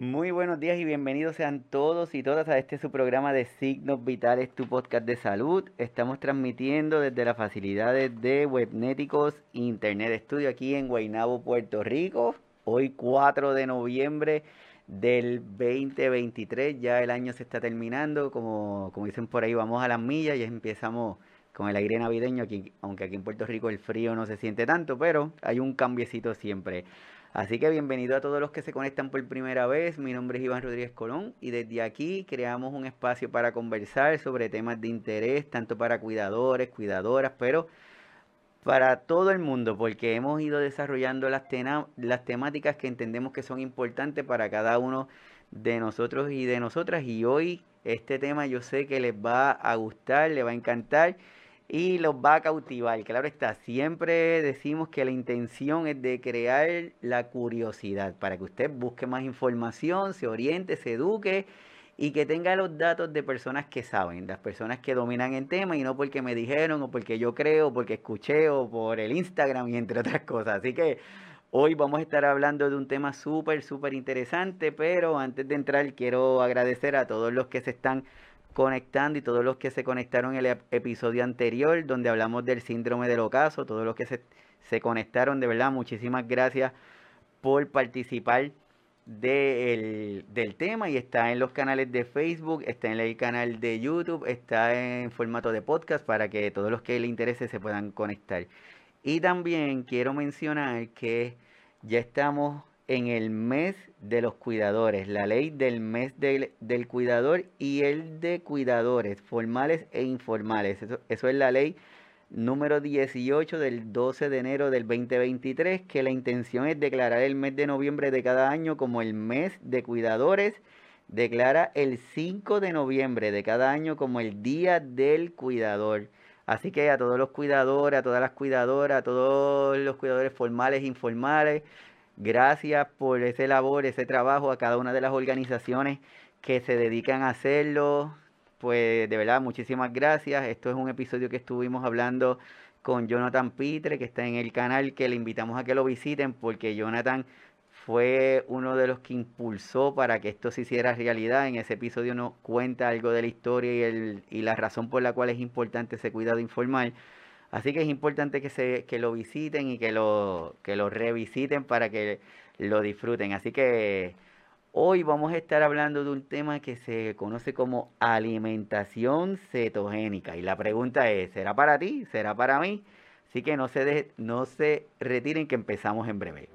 Muy buenos días y bienvenidos sean todos y todas a este su programa de Signos Vitales, tu podcast de salud. Estamos transmitiendo desde las facilidades de Webnéticos Internet Studio aquí en Guaynabo, Puerto Rico. Hoy 4 de noviembre del 2023, ya el año se está terminando, como, como dicen por ahí, vamos a las millas, y empezamos con el aire navideño, aquí, aunque aquí en Puerto Rico el frío no se siente tanto, pero hay un cambiecito siempre. Así que bienvenido a todos los que se conectan por primera vez. Mi nombre es Iván Rodríguez Colón y desde aquí creamos un espacio para conversar sobre temas de interés, tanto para cuidadores, cuidadoras, pero para todo el mundo, porque hemos ido desarrollando las, las temáticas que entendemos que son importantes para cada uno de nosotros y de nosotras. Y hoy este tema yo sé que les va a gustar, les va a encantar y los va a cautivar. Claro está, siempre decimos que la intención es de crear la curiosidad para que usted busque más información, se oriente, se eduque y que tenga los datos de personas que saben, las personas que dominan el tema y no porque me dijeron o porque yo creo, o porque escuché o por el Instagram y entre otras cosas. Así que hoy vamos a estar hablando de un tema súper, súper interesante, pero antes de entrar quiero agradecer a todos los que se están conectando y todos los que se conectaron en el episodio anterior donde hablamos del síndrome del ocaso, todos los que se, se conectaron, de verdad, muchísimas gracias por participar del tema y está en los canales de Facebook, está en el canal de YouTube, está en formato de podcast para que todos los que le interese se puedan conectar. Y también quiero mencionar que ya estamos en el mes de los cuidadores, la ley del mes del, cuidador y el de cuidadores formales e informales. Eso, eso, es la ley número 18 del 12 de enero del 2023, que la intención es declarar el mes de noviembre de cada año como el mes de cuidadores. Declara el 5 de noviembre de cada año como el día del cuidador. Así que a todos los cuidadores, a todas las cuidadoras, a todos los cuidadores formales e informales, Gracias por ese labor, ese trabajo a cada una de las organizaciones que se dedican a hacerlo. Pues de verdad, muchísimas gracias. Esto es un episodio que estuvimos hablando con Jonathan Pitre, que está en el canal, que le invitamos a que lo visiten porque Jonathan fue uno de los que impulsó para que esto se hiciera realidad. En ese episodio nos cuenta algo de la historia y, el, y la razón por la cual es importante ese cuidado informal. Así que es importante que, se, que lo visiten y que lo, que lo revisiten para que lo disfruten. Así que hoy vamos a estar hablando de un tema que se conoce como alimentación cetogénica. Y la pregunta es, ¿será para ti? ¿Será para mí? Así que no se, no se retiren que empezamos en breve.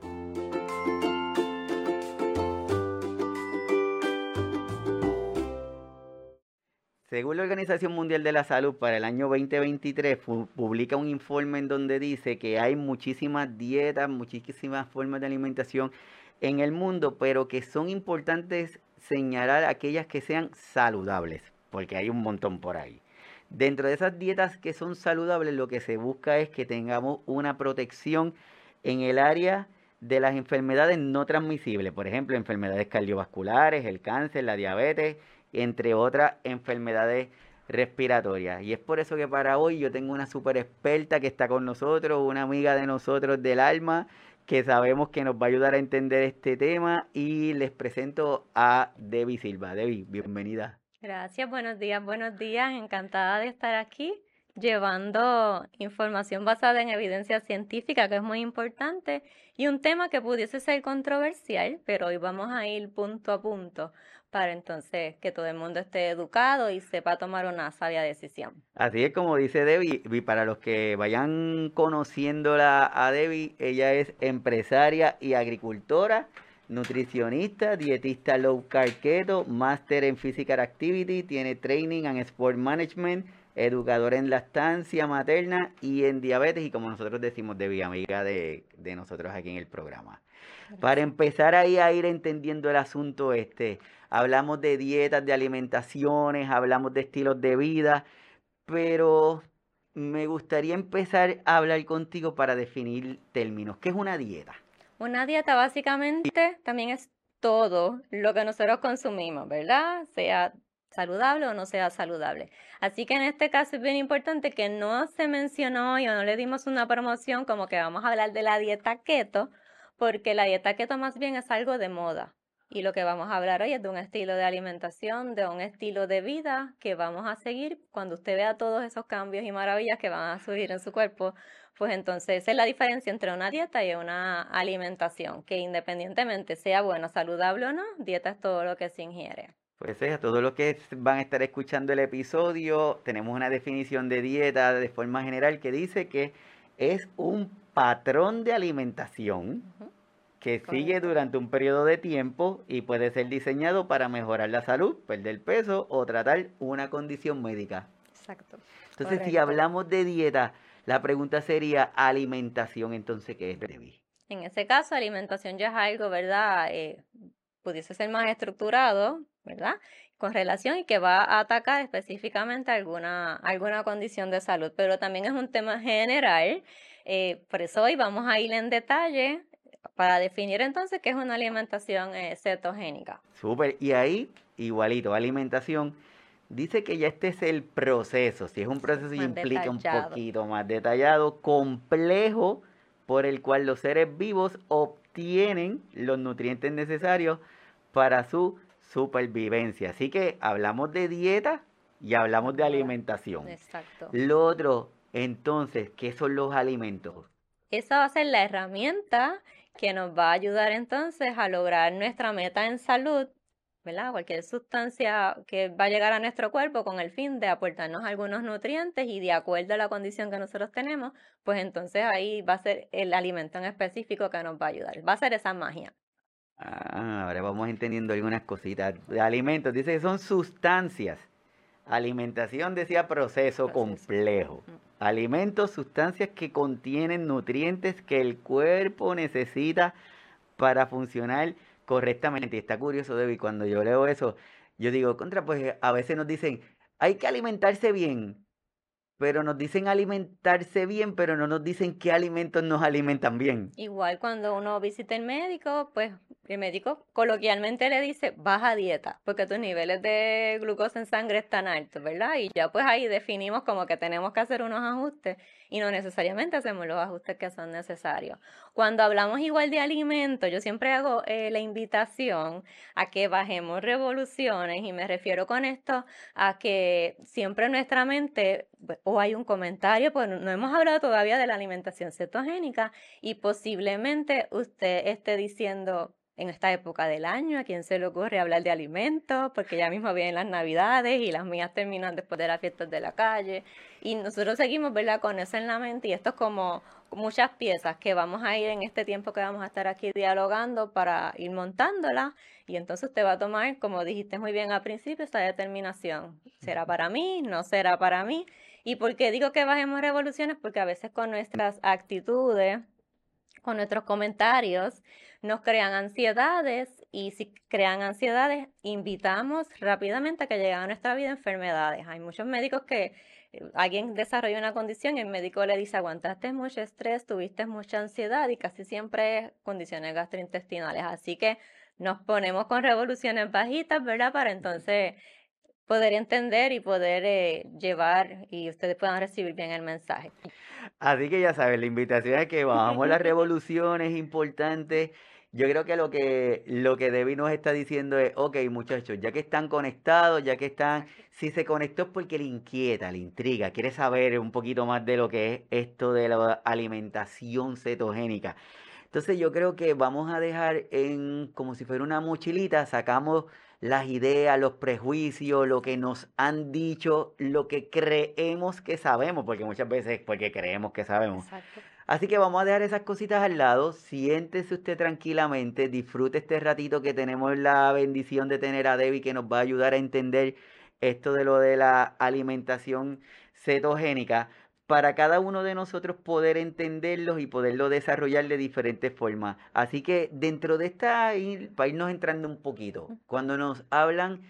Según la Organización Mundial de la Salud, para el año 2023 publica un informe en donde dice que hay muchísimas dietas, muchísimas formas de alimentación en el mundo, pero que son importantes señalar aquellas que sean saludables, porque hay un montón por ahí. Dentro de esas dietas que son saludables, lo que se busca es que tengamos una protección en el área de las enfermedades no transmisibles, por ejemplo, enfermedades cardiovasculares, el cáncer, la diabetes, entre otras enfermedades respiratorias. Y es por eso que para hoy yo tengo una super experta que está con nosotros, una amiga de nosotros del alma, que sabemos que nos va a ayudar a entender este tema. Y les presento a Debbie Silva. Debbie, bienvenida. Gracias, buenos días, buenos días. Encantada de estar aquí llevando información basada en evidencia científica, que es muy importante, y un tema que pudiese ser controversial, pero hoy vamos a ir punto a punto para entonces que todo el mundo esté educado y sepa tomar una sabia decisión. Así es como dice Debbie, y para los que vayan conociéndola a Debbie, ella es empresaria y agricultora, nutricionista, dietista low carb keto, máster en physical activity, tiene training en sport management, educadora en lactancia materna y en diabetes y como nosotros decimos, Debbie, amiga de, de nosotros aquí en el programa. Para empezar ahí a ir entendiendo el asunto este, hablamos de dietas, de alimentaciones, hablamos de estilos de vida, pero me gustaría empezar a hablar contigo para definir términos. ¿Qué es una dieta? Una dieta básicamente también es todo lo que nosotros consumimos, ¿verdad? Sea saludable o no sea saludable. Así que en este caso es bien importante que no se mencionó y no le dimos una promoción como que vamos a hablar de la dieta keto, porque la dieta keto más bien es algo de moda. Y lo que vamos a hablar hoy es de un estilo de alimentación, de un estilo de vida que vamos a seguir cuando usted vea todos esos cambios y maravillas que van a surgir en su cuerpo. Pues entonces esa es la diferencia entre una dieta y una alimentación, que independientemente sea bueno, saludable o no, dieta es todo lo que se ingiere. Pues a todos los que van a estar escuchando el episodio, tenemos una definición de dieta de forma general que dice que es un patrón de alimentación que sigue durante un periodo de tiempo y puede ser diseñado para mejorar la salud, perder peso o tratar una condición médica. Exacto. Entonces, si hablamos de dieta, la pregunta sería alimentación, entonces, ¿qué es, Debbie? En ese caso, alimentación ya es algo, ¿verdad? Eh, pudiese ser más estructurado, ¿verdad? Con relación y que va a atacar específicamente alguna, alguna condición de salud, pero también es un tema general. Eh, por eso hoy vamos a ir en detalle para definir entonces qué es una alimentación eh, cetogénica. Súper, y ahí igualito, alimentación. Dice que ya este es el proceso, si es un proceso que implica un poquito más detallado, complejo, por el cual los seres vivos obtienen los nutrientes necesarios para su supervivencia. Así que hablamos de dieta y hablamos de alimentación. Exacto. Lo otro, entonces, ¿qué son los alimentos? Esa va a ser la herramienta que nos va a ayudar entonces a lograr nuestra meta en salud, ¿verdad? Cualquier sustancia que va a llegar a nuestro cuerpo con el fin de aportarnos algunos nutrientes y de acuerdo a la condición que nosotros tenemos, pues entonces ahí va a ser el alimento en específico que nos va a ayudar. Va a ser esa magia. Ah, ahora vamos entendiendo algunas cositas. De alimentos, dice que son sustancias. Alimentación decía proceso, complejo. Alimentos, sustancias que contienen nutrientes que el cuerpo necesita para funcionar correctamente. Y está curioso, Debbie, cuando yo leo eso, yo digo, contra, pues a veces nos dicen, hay que alimentarse bien, pero nos dicen alimentarse bien, pero no nos dicen qué alimentos nos alimentan bien. Igual cuando uno visita el médico, pues el médico coloquialmente le dice, baja dieta, porque tus niveles de glucosa en sangre están altos, ¿verdad? Y ya pues ahí definimos como que tenemos que hacer unos ajustes y no necesariamente hacemos los ajustes que son necesarios. Cuando hablamos igual de alimentos, yo siempre hago eh, la invitación a que bajemos revoluciones y me refiero con esto a que siempre nuestra mente pues, o hay un comentario, pues no hemos hablado todavía de la alimentación cetogénica y posiblemente usted esté diciendo, en esta época del año, a quién se le ocurre hablar de alimentos, porque ya mismo vienen las navidades y las mías terminan después de las fiestas de la calle. Y nosotros seguimos, ¿verdad?, con eso en la mente y esto es como muchas piezas que vamos a ir en este tiempo que vamos a estar aquí dialogando para ir montándola y entonces usted va a tomar, como dijiste muy bien al principio, esta determinación. ¿Será para mí? ¿No será para mí? ¿Y por qué digo que bajemos revoluciones? Porque a veces con nuestras actitudes, con nuestros comentarios, nos crean ansiedades y si crean ansiedades, invitamos rápidamente a que lleguen a nuestra vida enfermedades. Hay muchos médicos que eh, alguien desarrolla una condición y el médico le dice aguantaste mucho estrés, tuviste mucha ansiedad y casi siempre es condiciones gastrointestinales. Así que nos ponemos con revoluciones bajitas, ¿verdad? Para entonces poder entender y poder eh, llevar y ustedes puedan recibir bien el mensaje. Así que ya saben, la invitación es que bajamos las revoluciones importantes yo creo que lo que lo que Debbie nos está diciendo es, ok muchachos, ya que están conectados, ya que están, si se conectó es porque le inquieta, le intriga, quiere saber un poquito más de lo que es esto de la alimentación cetogénica. Entonces yo creo que vamos a dejar en como si fuera una mochilita, sacamos las ideas, los prejuicios, lo que nos han dicho, lo que creemos que sabemos, porque muchas veces porque creemos que sabemos. Exacto Así que vamos a dejar esas cositas al lado. Siéntese usted tranquilamente, disfrute este ratito que tenemos la bendición de tener a Debbie que nos va a ayudar a entender esto de lo de la alimentación cetogénica para cada uno de nosotros poder entenderlos y poderlo desarrollar de diferentes formas. Así que dentro de esta, para irnos entrando un poquito, cuando nos hablan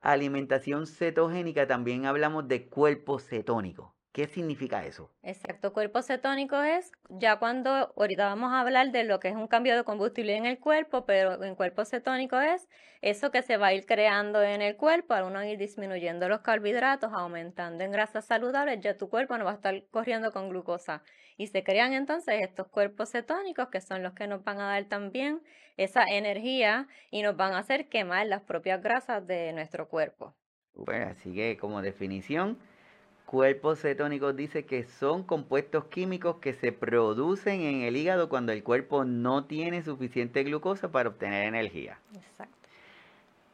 alimentación cetogénica, también hablamos de cuerpo cetónico. ¿Qué significa eso? Exacto, cuerpo cetónico es ya cuando, ahorita vamos a hablar de lo que es un cambio de combustible en el cuerpo, pero en cuerpo cetónico es eso que se va a ir creando en el cuerpo, al uno ir disminuyendo los carbohidratos, aumentando en grasas saludables, ya tu cuerpo no va a estar corriendo con glucosa. Y se crean entonces estos cuerpos cetónicos que son los que nos van a dar también esa energía y nos van a hacer quemar las propias grasas de nuestro cuerpo. Bueno, así que como definición, cuerpos cetónicos dice que son compuestos químicos que se producen en el hígado cuando el cuerpo no tiene suficiente glucosa para obtener energía. Exacto.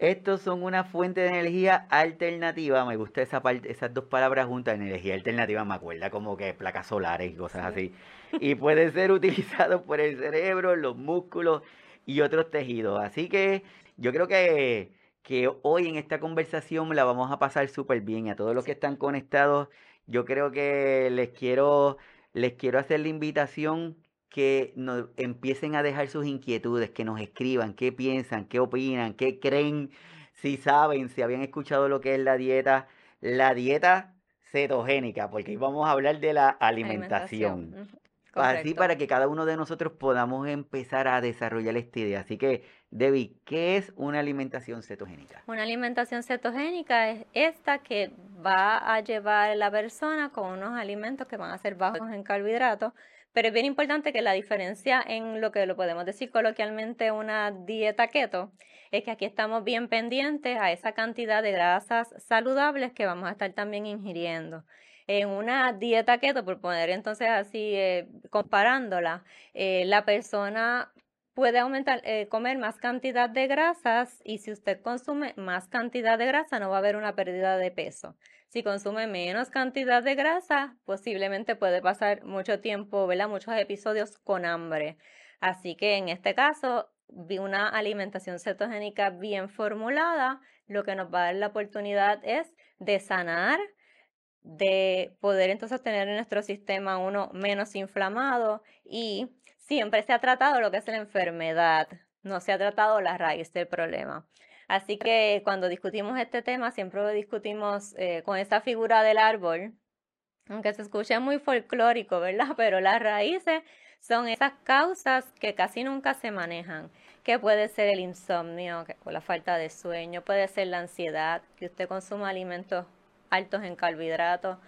Estos son una fuente de energía alternativa. Me gusta esa parte, esas dos palabras juntas, energía alternativa, me acuerda como que placas solares y cosas así. Y puede ser utilizado por el cerebro, los músculos y otros tejidos. Así que yo creo que que hoy en esta conversación la vamos a pasar súper bien. A todos los que están conectados, yo creo que les quiero, les quiero hacer la invitación que nos empiecen a dejar sus inquietudes, que nos escriban qué piensan, qué opinan, qué creen, si saben, si habían escuchado lo que es la dieta, la dieta cetogénica, porque hoy vamos a hablar de la alimentación. Así para que cada uno de nosotros podamos empezar a desarrollar esta idea. Así que, Debbie, ¿qué es una alimentación cetogénica? Una alimentación cetogénica es esta que va a llevar la persona con unos alimentos que van a ser bajos en carbohidratos, pero es bien importante que la diferencia en lo que lo podemos decir coloquialmente una dieta keto es que aquí estamos bien pendientes a esa cantidad de grasas saludables que vamos a estar también ingiriendo en una dieta keto, por poner entonces así, eh, comparándola, eh, la persona puede aumentar, eh, comer más cantidad de grasas y si usted consume más cantidad de grasa no va a haber una pérdida de peso. Si consume menos cantidad de grasa, posiblemente puede pasar mucho tiempo, ¿verdad? Muchos episodios con hambre. Así que en este caso, una alimentación cetogénica bien formulada, lo que nos va a dar la oportunidad es de sanar de poder entonces tener en nuestro sistema uno menos inflamado y siempre se ha tratado lo que es la enfermedad, no se ha tratado la raíz del problema. Así que cuando discutimos este tema siempre lo discutimos eh, con esa figura del árbol, aunque se escucha muy folclórico, ¿verdad? Pero las raíces son esas causas que casi nunca se manejan, que puede ser el insomnio, o la falta de sueño, puede ser la ansiedad, que usted consuma alimentos altos en carbohidratos,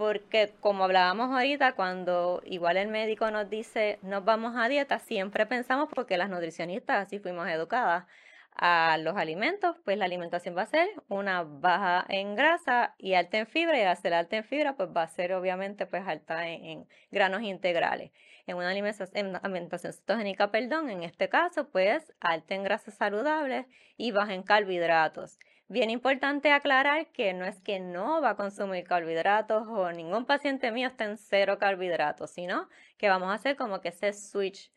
porque como hablábamos ahorita, cuando igual el médico nos dice nos vamos a dieta, siempre pensamos, porque las nutricionistas así fuimos educadas, a los alimentos, pues la alimentación va a ser una baja en grasa y alta en fibra, y al alta en fibra, pues va a ser obviamente pues alta en, granos integrales. En una alimentación, alimentación cetogénica, perdón, en este caso, pues alta en grasas saludables y baja en carbohidratos. Bien importante aclarar que no es que no va a consumir carbohidratos o ningún paciente mío está en cero carbohidratos, sino que vamos a hacer como que ese switch.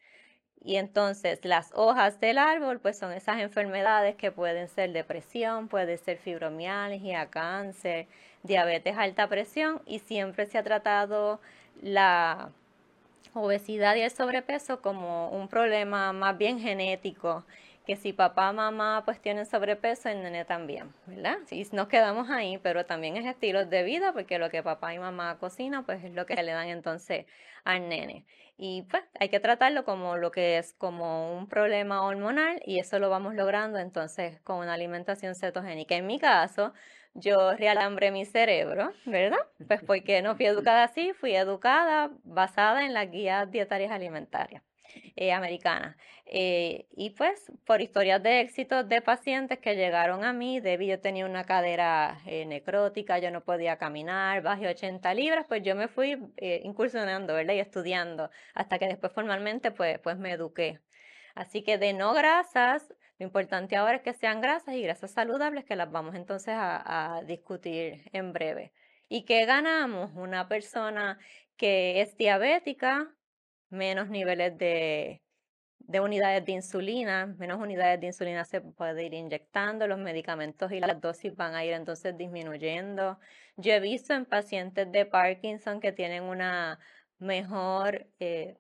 Y entonces las hojas del árbol pues son esas enfermedades que pueden ser depresión, puede ser fibromialgia, cáncer, diabetes, alta presión y siempre se ha tratado la obesidad y el sobrepeso como un problema más bien genético que si papá, mamá pues tienen sobrepeso, el nene también, ¿verdad? Nos quedamos ahí, pero también es estilos de vida, porque lo que papá y mamá cocinan, pues es lo que le dan entonces al nene. Y pues hay que tratarlo como lo que es como un problema hormonal y eso lo vamos logrando entonces con una alimentación cetogénica. En mi caso, yo realambré mi cerebro, ¿verdad? Pues porque no fui educada así, fui educada basada en las guías dietarias alimentarias eh, americana. Eh, y pues por historias de éxito de pacientes que llegaron a mí, Debbie, yo tenía una cadera eh, necrótica, yo no podía caminar, bajé 80 libras, pues yo me fui incursionando, ¿verdad? Y estudiando, hasta que después formalmente pues, pues me eduqué. Así que de no grasas, lo importante ahora es que sean grasas y grasas saludables que las vamos entonces a, a discutir en breve. ¿Y qué ganamos? Una persona que es diabética, menos niveles de, de unidades de insulina, menos unidades de insulina se puede ir inyectando, los medicamentos y las dosis van a ir entonces disminuyendo. Yo he visto en pacientes de Parkinson que tienen una mejor eh,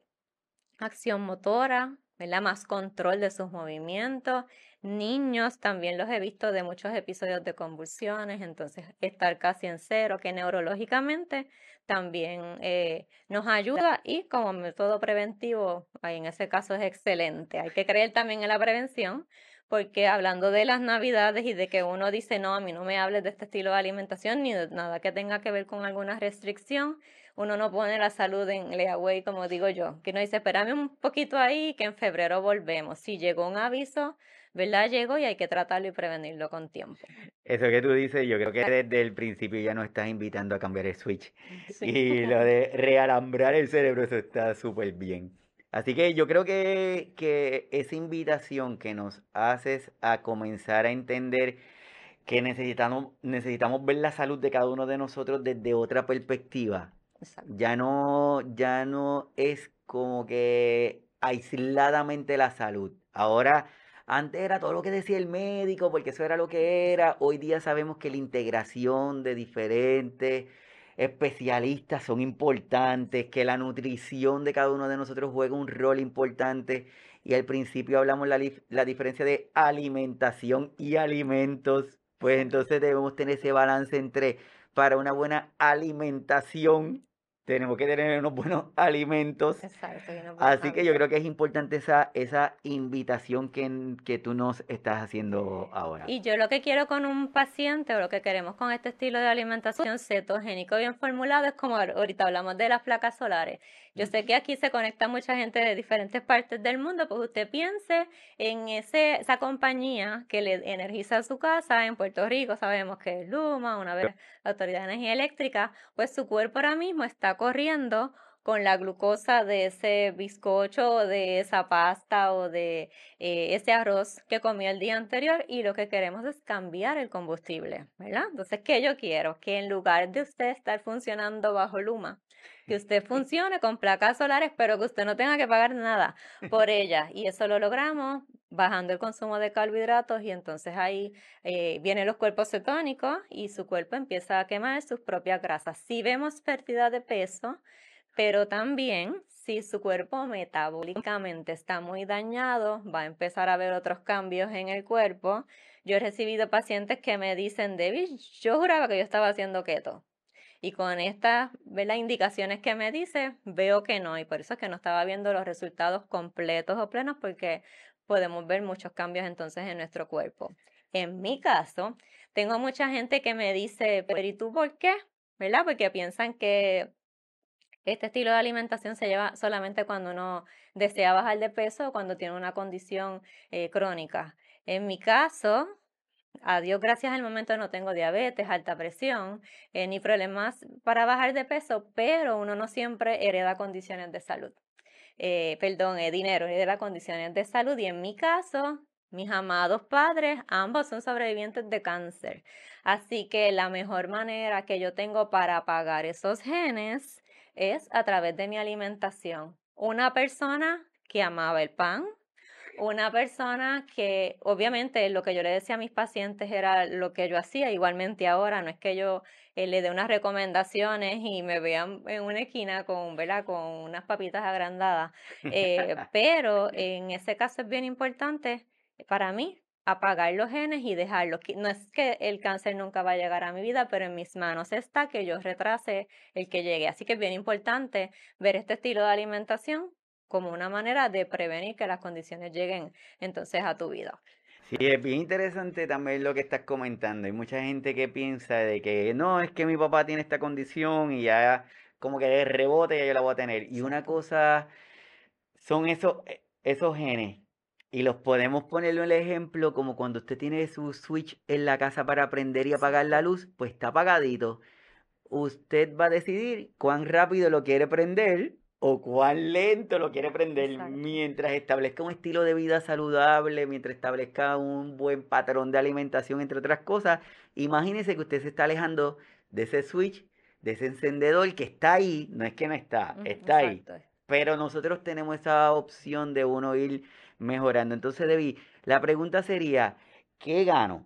acción motora, más control de sus movimientos. Niños también los he visto de muchos episodios de convulsiones, entonces estar casi en cero, que neurológicamente también eh, nos ayuda y como método preventivo, en ese caso es excelente. Hay que creer también en la prevención, porque hablando de las navidades y de que uno dice, no, a mí no me hables de este estilo de alimentación ni de nada que tenga que ver con alguna restricción, uno no pone la salud en layaway, como digo yo, que uno dice, espérame un poquito ahí, que en febrero volvemos. Si llegó un aviso, ¿verdad? Llegó y hay que tratarlo y prevenirlo con tiempo. Eso que tú dices, yo creo que desde el principio ya nos estás invitando a cambiar el switch. Y lo de realambrar el cerebro, eso está súper bien. Así que yo creo que, que esa invitación que nos haces a comenzar a entender que necesitamos, necesitamos ver la salud de cada uno de nosotros desde otra perspectiva. Ya no, ya no es como que aisladamente la salud. Ahora, antes era todo lo que decía el médico, porque eso era lo que era. Hoy día sabemos que la integración de diferentes especialistas son importantes, que la nutrición de cada uno de nosotros juega un rol importante. Y al principio hablamos la, la diferencia de alimentación y alimentos. Pues entonces debemos tener ese balance entre para una buena alimentación tenemos que tener unos buenos alimentos. Así que yo creo que es importante esa, esa invitación que, que tú nos estás haciendo ahora. Y yo lo que quiero con un paciente o lo que queremos con este estilo de alimentación cetogénico bien formulado es como ahorita hablamos de las placas solares. Yo sé que aquí se conecta mucha gente de diferentes partes del mundo, pues usted piense en ese, esa compañía que le energiza su casa en Puerto Rico, sabemos que es Luma, una vez la Autoridad de Energía Eléctrica, pues su cuerpo ahora mismo está corriendo con la glucosa de ese bizcocho o de esa pasta o de eh, ese arroz que comió el día anterior y lo que queremos es cambiar el combustible, ¿verdad? Entonces, ¿qué yo quiero? Que en lugar de usted estar funcionando bajo Luma, que usted funcione con placas solares, pero que usted no tenga que pagar nada por ellas. Y eso lo logramos bajando el consumo de carbohidratos y entonces ahí eh, vienen los cuerpos cetónicos y su cuerpo empieza a quemar sus propias grasas. Si vemos pérdida de peso, pero también si su cuerpo metabólicamente está muy dañado, va a empezar a haber otros cambios en el cuerpo. Yo he recibido pacientes que me dicen, David, yo juraba que yo estaba haciendo keto. Y con estas las indicaciones que me dice, veo que no. Y por eso es que no estaba viendo los resultados completos o plenos porque podemos ver muchos cambios entonces en nuestro cuerpo. En mi caso, tengo mucha gente que me dice, pero ¿y tú por qué? ¿Verdad? Porque piensan que este estilo de alimentación se lleva solamente cuando uno desea bajar de peso o cuando tiene una condición eh, crónica. En mi caso, a Dios gracias al momento no tengo diabetes, alta presión, eh, ni problemas para bajar de peso, pero uno no siempre hereda condiciones de salud. Eh, perdón, eh, dinero, hereda condiciones de salud y en mi caso, mis amados padres, ambos son sobrevivientes de cáncer. Así que la mejor manera que yo tengo para pagar esos genes es a través de mi alimentación. Una persona que amaba el pan, una persona que obviamente lo que yo le decía a mis pacientes era lo que yo hacía, igualmente ahora, no es que yo eh, le dé unas recomendaciones y me vean en una esquina con, ¿verdad? con unas papitas agrandadas, eh, pero en ese caso es bien importante para mí apagar los genes y dejarlos. No es que el cáncer nunca va a llegar a mi vida, pero en mis manos está que yo retrase el que llegue. Así que es bien importante ver este estilo de alimentación como una manera de prevenir que las condiciones lleguen entonces a tu vida. Sí, es bien interesante también lo que estás comentando. Hay mucha gente que piensa de que no, es que mi papá tiene esta condición y ya como que de rebote ya yo la voy a tener. Y una cosa son esos, esos genes. Y los podemos ponerlo en el ejemplo como cuando usted tiene su switch en la casa para prender y apagar la luz, pues está apagadito. Usted va a decidir cuán rápido lo quiere prender o cuán lento lo quiere prender mientras establezca un estilo de vida saludable, mientras establezca un buen patrón de alimentación, entre otras cosas. Imagínese que usted se está alejando de ese switch, de ese encendedor que está ahí, no es que no está, está ahí. Pero nosotros tenemos esa opción de uno ir mejorando. Entonces, Debbie, la pregunta sería, ¿qué gano?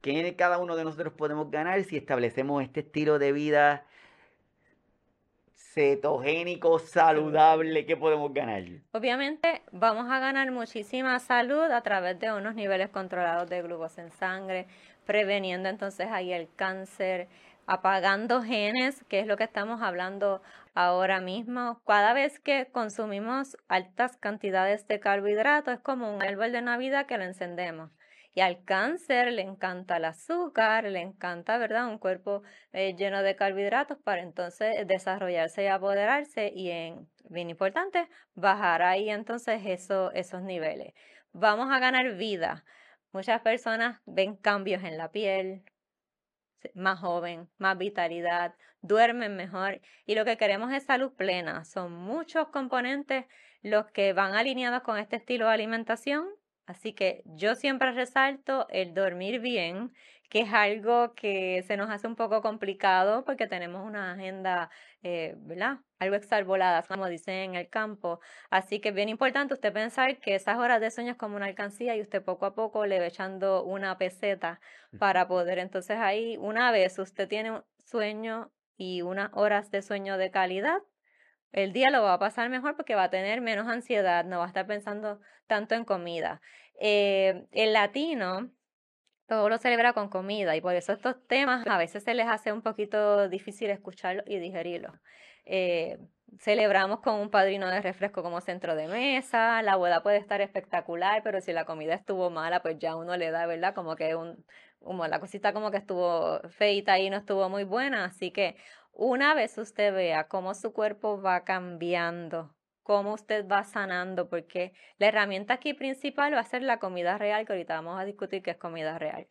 ¿Qué cada uno de nosotros podemos ganar si establecemos este estilo de vida cetogénico, saludable, ¿qué podemos ganar? Obviamente vamos a ganar muchísima salud a través de unos niveles controlados de glucosa en sangre, preveniendo entonces ahí el cáncer, apagando genes, que es lo que estamos hablando ahora mismo. Cada vez que consumimos altas cantidades de carbohidratos es como un árbol de Navidad que lo encendemos. Y al cáncer le encanta el azúcar, le encanta, ¿verdad? Un cuerpo eh, lleno de carbohidratos para entonces desarrollarse y apoderarse y en, bien importante, bajar ahí entonces eso, esos niveles. Vamos a ganar vida. Muchas personas ven cambios en la piel, más joven, más vitalidad, duermen mejor y lo que queremos es salud plena. Son muchos componentes los que van alineados con este estilo de alimentación Así que yo siempre resalto el dormir bien, que es algo que se nos hace un poco complicado porque tenemos una agenda, eh, ¿verdad? Algo exarbolada, como dicen en el campo. Así que es bien importante usted pensar que esas horas de sueño es como una alcancía y usted poco a poco le va echando una peseta para poder entonces ahí, una vez usted tiene un sueño y unas horas de sueño de calidad, el día lo va a pasar mejor porque va a tener menos ansiedad, no va a estar pensando tanto en comida. Eh, el latino todo lo celebra con comida y por eso estos temas a veces se les hace un poquito difícil escucharlos y digerirlos. Eh, celebramos con un padrino de refresco como centro de mesa, la boda puede estar espectacular, pero si la comida estuvo mala, pues ya uno le da, ¿verdad? Como que un, como la cosita como que estuvo feita y no estuvo muy buena, así que una vez usted vea cómo su cuerpo va cambiando, cómo usted va sanando, porque la herramienta aquí principal va a ser la comida real, que ahorita vamos a discutir qué es comida real.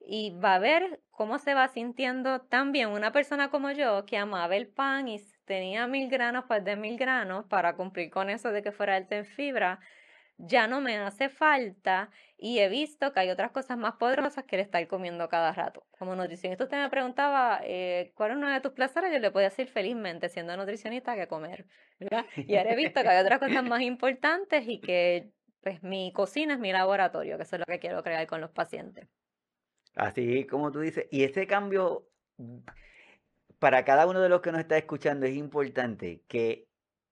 Y va a ver cómo se va sintiendo también una persona como yo que amaba el pan y tenía mil granos, pues de mil granos para cumplir con eso de que fuera alta en fibra ya no me hace falta y he visto que hay otras cosas más poderosas que le estar comiendo cada rato. Como nutricionista usted me preguntaba eh, cuál es uno de tus placeres, yo le podía decir felizmente siendo nutricionista que comer. Y ahora he visto que hay otras cosas más importantes y que pues mi cocina es mi laboratorio, que eso es lo que quiero crear con los pacientes. Así como tú dices, y ese cambio para cada uno de los que nos está escuchando es importante que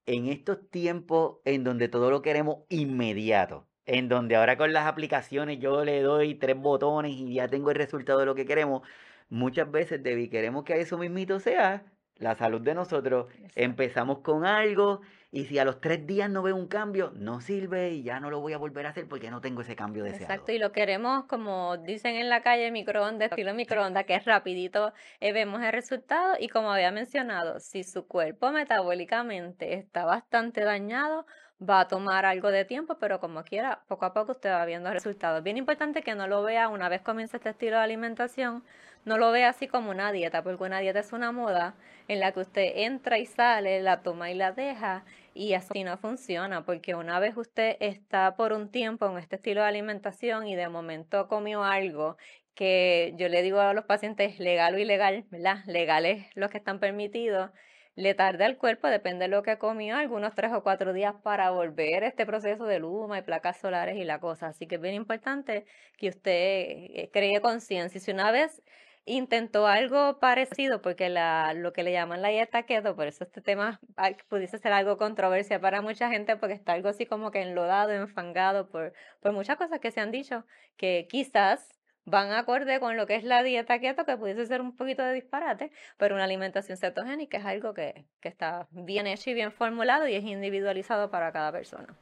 en estos tiempos en donde todo lo queremos inmediato, en donde ahora con las aplicaciones yo le doy tres botones y ya tengo el resultado de lo que queremos, muchas veces Debbie queremos que eso mismito sea la salud de nosotros. Empezamos con algo y si a los tres días no veo un cambio, no sirve y ya no lo voy a volver a hacer porque no tengo ese cambio deseado. Exacto, y lo queremos, como dicen en la calle, microondas, estilo microondas, que es rapidito, eh, vemos el resultado y como había mencionado, si su cuerpo metabólicamente está bastante dañado, va a tomar algo de tiempo, pero como quiera, poco a poco usted va viendo resultados. Bien importante que no lo vea una vez comienza este estilo de alimentación, no lo vea así como una dieta, porque una dieta es una moda en la que usted entra y sale, la toma y la deja, y así no funciona, porque una vez usted está por un tiempo en este estilo de alimentación y de momento comió algo que yo le digo a los pacientes legal o ilegal, ¿verdad? Legales los que están permitidos le tarda al cuerpo, depende de lo que comió, algunos tres o cuatro días para volver este proceso de luma y placas solares y la cosa. Así que es bien importante que usted eh, cree conciencia. Si una vez intentó algo parecido, porque la, lo que le llaman la dieta keto, por eso este tema pudiese ser algo controversia para mucha gente, porque está algo así como que enlodado, enfangado por, por muchas cosas que se han dicho, que quizás van acorde con lo que es la dieta keto, que pudiese ser un poquito de disparate, pero una alimentación cetogénica es algo que, que está bien hecho y bien formulado y es individualizado para cada persona.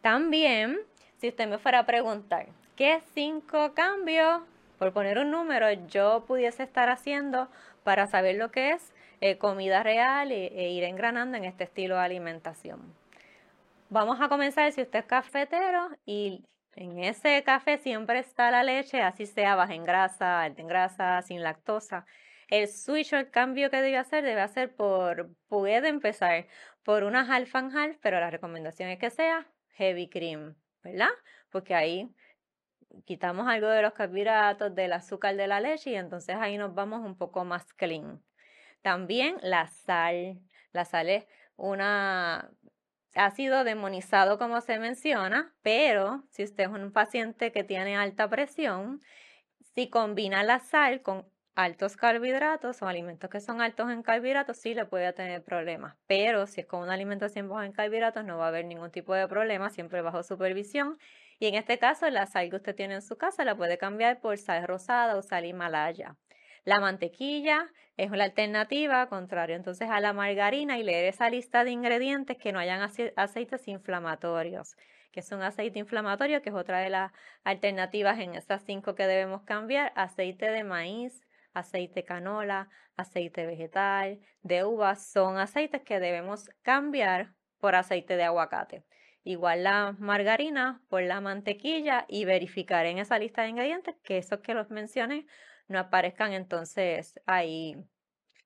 También, si usted me fuera a preguntar, ¿qué cinco cambios, por poner un número, yo pudiese estar haciendo para saber lo que es eh, comida real e, e ir engranando en este estilo de alimentación? Vamos a comenzar si usted es cafetero y en ese café siempre está la leche, así sea baja en grasa, alta en grasa, sin lactosa. El switch o el cambio que debe hacer debe hacer por, puede empezar por una half and half, pero la recomendación es que sea heavy cream, ¿verdad? Porque ahí quitamos algo de los carbohidratos, del azúcar de la leche y entonces ahí nos vamos un poco más clean. También la sal. La sal es una ha sido demonizado como se menciona, pero si usted es un paciente que tiene alta presión, si combina la sal con altos carbohidratos o alimentos que son altos en carbohidratos, sí le puede tener problemas. Pero si es con una alimentación baja en carbohidratos, no va a haber ningún tipo de problema, siempre bajo supervisión. Y en este caso, la sal que usted tiene en su casa la puede cambiar por sal rosada o sal himalaya. La mantequilla es una alternativa, contrario entonces a la margarina, y leer esa lista de ingredientes que no hayan aceites inflamatorios que es un aceite inflamatorio, que es otra de las alternativas en esas cinco que debemos cambiar, aceite de maíz, aceite canola, aceite vegetal, de uvas, son aceites que debemos cambiar por aceite de aguacate. Igual la margarina por la mantequilla y verificar en esa lista de ingredientes que esos que los mencioné no aparezcan entonces ahí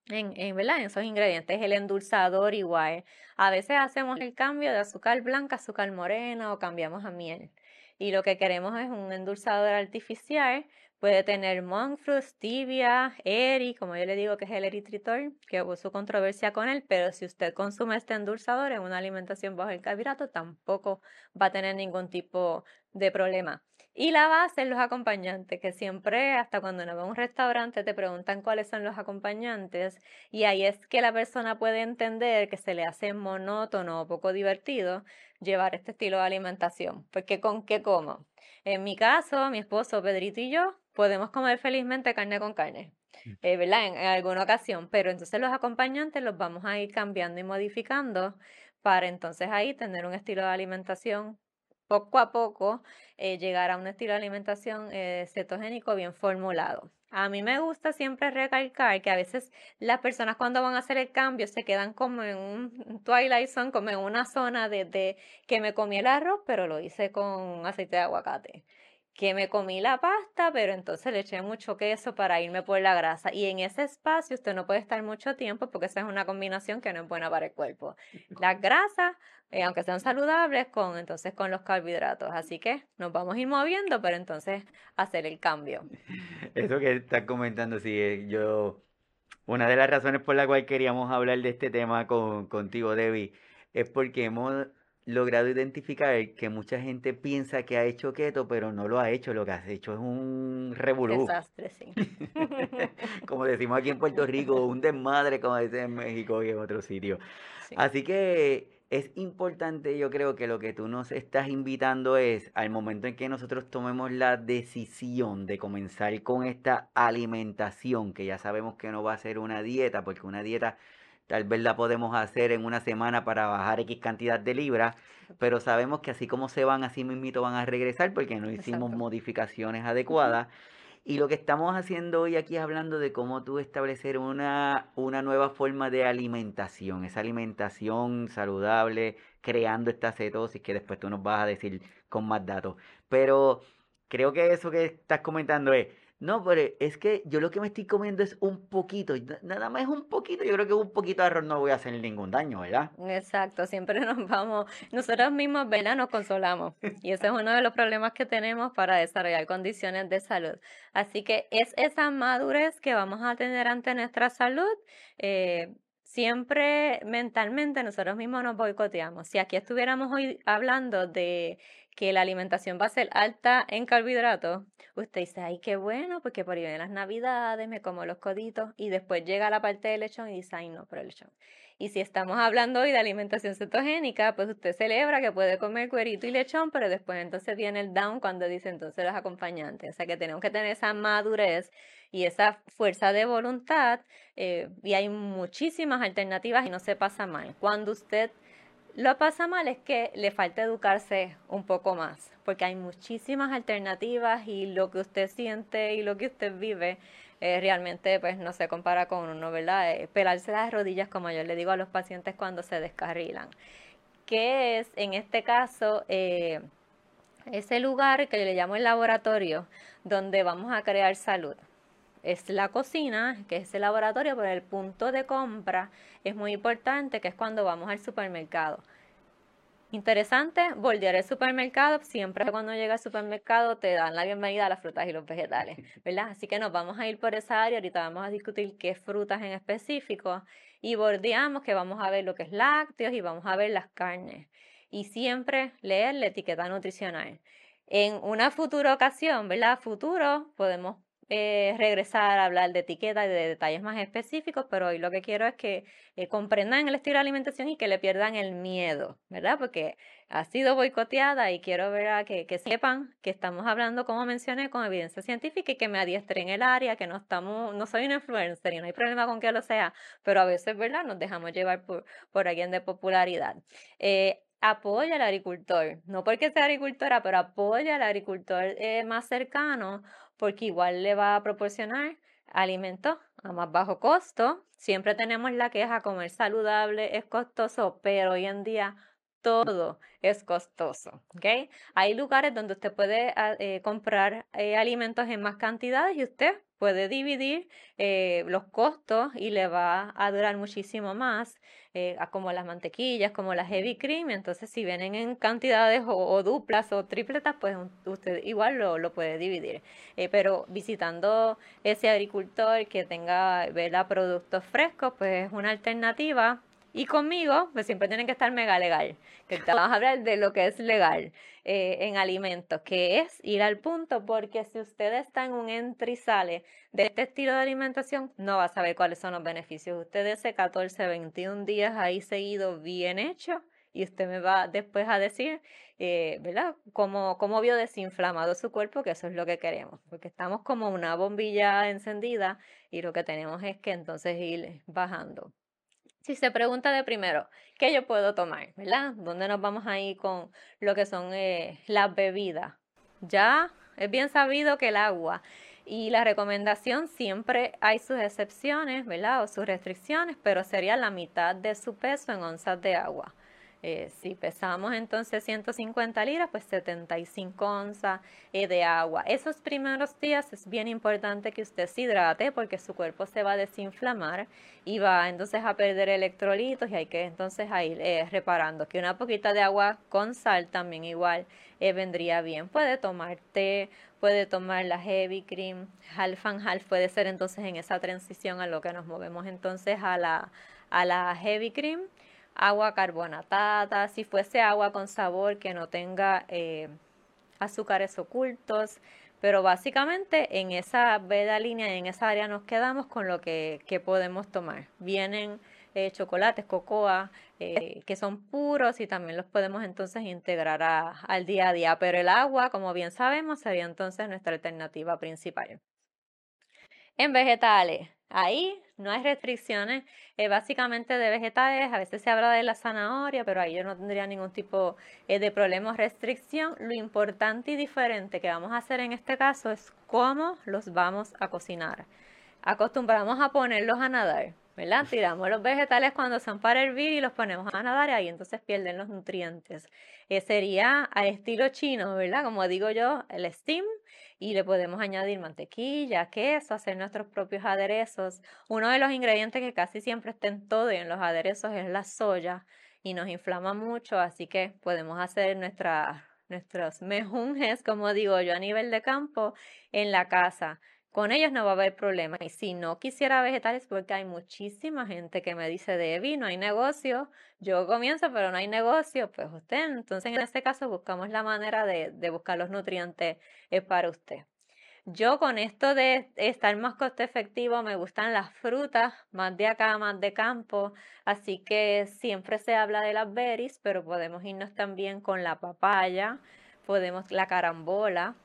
en, en, ¿verdad? en esos ingredientes. El endulzador igual. A veces hacemos el cambio de azúcar blanca a azúcar morena o cambiamos a miel. Y lo que queremos es un endulzador artificial Puede tener monk fruit, stevia, eri, como yo le digo que es el eritritol, que hubo su controversia con él, pero si usted consume este endulzador en una alimentación bajo el carbohidrato, tampoco va a tener ningún tipo de problema. Y la base es los acompañantes, que siempre, hasta cuando uno va a un restaurante, te preguntan cuáles son los acompañantes, y ahí es que la persona puede entender que se le hace monótono o poco divertido llevar este estilo de alimentación. Porque con qué como. En mi caso, mi esposo Pedrito y yo podemos comer felizmente carne con carne, mm. eh, ¿verdad? En, alguna ocasión, pero entonces los acompañantes los vamos a ir cambiando y modificando para entonces ahí tener un estilo de alimentación poco a poco, eh, llegar a un estilo de alimentación eh, cetogénico bien formulado. A mí me gusta siempre recalcar que a veces las personas cuando van a hacer el cambio se quedan como en un twilight zone, como en una zona de, de que me comí el arroz, pero lo hice con aceite de aguacate que me comí la pasta, pero entonces le eché mucho queso para irme por la grasa. Y en ese espacio usted no puede estar mucho tiempo porque esa es una combinación que no es buena para el cuerpo. Las grasas, eh, aunque sean saludables, con entonces con los carbohidratos. Así que nos vamos a ir moviendo, pero entonces hacer el cambio. Eso que estás comentando, sí, eh, yo... Una de las razones por la cual queríamos hablar de este tema con, contigo, Debbie, es porque hemos logrado identificar que mucha gente piensa que ha hecho keto, pero no lo ha hecho. Lo que has hecho es un revolú. Desastre, sí. como decimos aquí en Puerto Rico, un desmadre, como dicen en México y en otro sitio. Así que es importante, yo creo que lo que tú nos estás invitando es al momento en que nosotros tomemos la decisión de comenzar con esta alimentación, que ya sabemos que no va a ser una dieta, porque una dieta Tal vez la podemos hacer en una semana para bajar X cantidad de libras, pero sabemos que así como se van, así mismito van a regresar porque no hicimos modificaciones adecuadas. Y lo que estamos haciendo hoy aquí es hablando de cómo tú establecer una, una nueva forma de alimentación, esa alimentación saludable, creando esta cetosis que después tú nos vas a decir con más datos. Pero creo que eso que estás comentando es, no, pero es que yo lo que me estoy comiendo es un poquito, nada más un poquito, yo creo que un poquito de arroz no voy a hacer ningún daño, ¿verdad? Exacto, siempre nos vamos, nosotros mismos, ¿verdad? Nos consolamos. Y ese es uno de los problemas que tenemos para desarrollar condiciones de salud. Así que es esa madurez que vamos a tener ante nuestra salud. Eh, siempre mentalmente nosotros mismos nos boicoteamos. Si aquí estuviéramos hoy hablando de que la alimentación va a ser alta en carbohidratos, usted dice, ay, qué bueno, porque por ahí vienen las navidades, me como los coditos, y después llega la parte del lechón y dice, ay, no, pero el lechón. Y si estamos hablando hoy de alimentación cetogénica, pues usted celebra que puede comer cuerito y lechón, pero después entonces viene el down cuando dice entonces los acompañantes. O sea que tenemos que tener esa madurez y esa fuerza de voluntad, eh, y hay muchísimas alternativas y no se pasa mal. Cuando usted lo pasa mal es que le falta educarse un poco más, porque hay muchísimas alternativas y lo que usted siente y lo que usted vive eh, realmente pues no se compara con uno, ¿verdad? Eh, pelarse las rodillas, como yo le digo a los pacientes cuando se descarrilan. Que es, en este caso, eh, ese lugar que le llamo el laboratorio, donde vamos a crear salud es la cocina, que es el laboratorio, pero el punto de compra es muy importante, que es cuando vamos al supermercado. Interesante, voltear el supermercado, siempre cuando llega al supermercado te dan la bienvenida a las frutas y los vegetales, ¿verdad? Así que nos vamos a ir por esa área, ahorita vamos a discutir qué frutas en específico y bordeamos que vamos a ver lo que es lácteos y vamos a ver las carnes. Y siempre leer la etiqueta nutricional. En una futura ocasión, ¿verdad? Futuro, podemos eh, regresar a hablar de etiqueta y de detalles más específicos, pero hoy lo que quiero es que eh, comprendan el estilo de alimentación y que le pierdan el miedo, ¿verdad? Porque ha sido boicoteada y quiero ver que, sepan que estamos hablando, como mencioné, con evidencia científica y que me adiestre en el área, que no estamos, no soy una influencer y no hay problema con que lo sea, pero a veces, ¿verdad? Nos dejamos llevar por, por alguien de popularidad. Eh, apoya al agricultor, no porque sea agricultora, pero apoya al agricultor más cercano porque igual le va a proporcionar alimentos a más bajo costo. Siempre tenemos la queja, comer saludable es costoso, pero hoy en día todo es costoso. Hay lugares donde usted puede ah, eh, comprar eh, alimentos en más cantidades y usted puede dividir eh, los costos y le va a durar muchísimo más, como las mantequillas, como las heavy cream. Entonces, si vienen en cantidades o, duplas o tripletas, pues usted igual lo, lo puede dividir. pero visitando ese agricultor que tenga ¿verdad? productos frescos, pues es una alternativa y conmigo, pues siempre tienen que estar mega legal. Que vamos a hablar de lo que es legal eh, en alimentos, que es ir al punto, porque si usted está en un entra y sale de este estilo de alimentación, no va a saber cuáles son los beneficios. Usted ese 14, 21 días ahí seguido bien hecho y usted me va después a decir, eh, ¿verdad? Cómo, cómo vio desinflamado su cuerpo, que eso es lo que queremos, porque estamos como una bombilla encendida y lo que tenemos es que entonces ir bajando. Si se pregunta de primero, ¿qué yo puedo tomar? ¿Verdad? ¿Dónde nos vamos a ir con lo que son eh, las bebidas? Ya es bien sabido que el agua y la recomendación siempre hay sus excepciones, ¿verdad? O sus restricciones, pero sería la mitad de su peso en onzas de agua. Eh, si pesamos entonces 150 libras, pues 75 onzas eh, de agua. Esos primeros días es bien importante que usted se hidrate porque su cuerpo se va a desinflamar y va entonces a perder electrolitos y hay que entonces ir eh, reparando. Que una poquita de agua con sal también igual vendría bien. Puede tomar té, puede tomar la heavy cream, half and half puede ser entonces en esa transición a lo que nos movemos entonces a la, a la heavy cream agua carbonatada, si fuese agua con sabor que no tenga eh, azúcares ocultos, pero básicamente en esa veda línea, en esa área nos quedamos con lo que, podemos tomar. Vienen eh, chocolates, cocoa, eh, que son puros y también los podemos entonces integrar al día a día, pero el agua, como bien sabemos, sería entonces nuestra alternativa principal. En vegetales, ahí no hay restricciones, eh, básicamente de vegetales, a veces se habla de la zanahoria, pero ahí yo no tendría ningún tipo eh, de problema o restricción. Lo importante y diferente que vamos a hacer en este caso es cómo los vamos a cocinar. Acostumbramos a ponerlos a nadar, ¿verdad? Tiramos los vegetales cuando son para hervir y los ponemos a nadar y ahí entonces pierden los nutrientes. Eh, sería al estilo chino, ¿verdad? Como digo yo, el steam y le podemos añadir mantequilla, queso, hacer nuestros propios aderezos. Uno de los ingredientes que casi siempre está en todo y en los aderezos es la soya y nos inflama mucho, así que podemos hacer nuestra, nuestros mejunjes, como digo yo, a nivel de campo en la casa. Con ellos no va a haber problema. Y si no quisiera vegetales, porque hay muchísima gente que me dice, Debbie, no hay negocio, yo comienzo, pero no hay negocio, pues usted, entonces en este caso buscamos la manera de, buscar los nutrientes eh, para usted. Yo con esto de estar más costo efectivo, me gustan las frutas, más de acá, más de campo, así que siempre se habla de las berries, pero podemos irnos también con la papaya, podemos la carambola,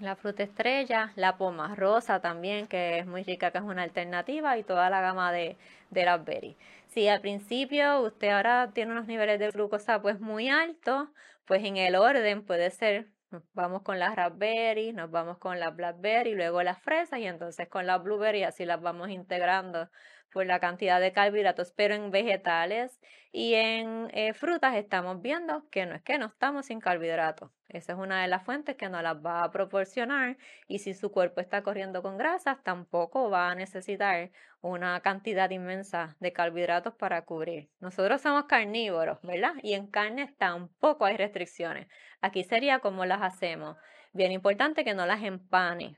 la fruta estrella, la poma rosa también, que es muy rica, que es una alternativa, y toda la gama de, de berries. Si al principio usted ahora tiene unos niveles de glucosa pues muy altos, pues en el orden puede ser, vamos con las raspberry, nos vamos con las blackberry, luego las fresas y entonces con las blueberry así las vamos integrando por la cantidad de carbohidratos, pero en vegetales y en eh, frutas estamos viendo que no es que no estamos sin carbohidratos. Esa es una de las fuentes que nos las va a proporcionar y si su cuerpo está corriendo con grasas, tampoco va a necesitar una cantidad inmensa de carbohidratos para cubrir. Nosotros somos carnívoros, ¿verdad? Y en carnes tampoco hay restricciones. Aquí sería como las hacemos. Bien importante que no las empane.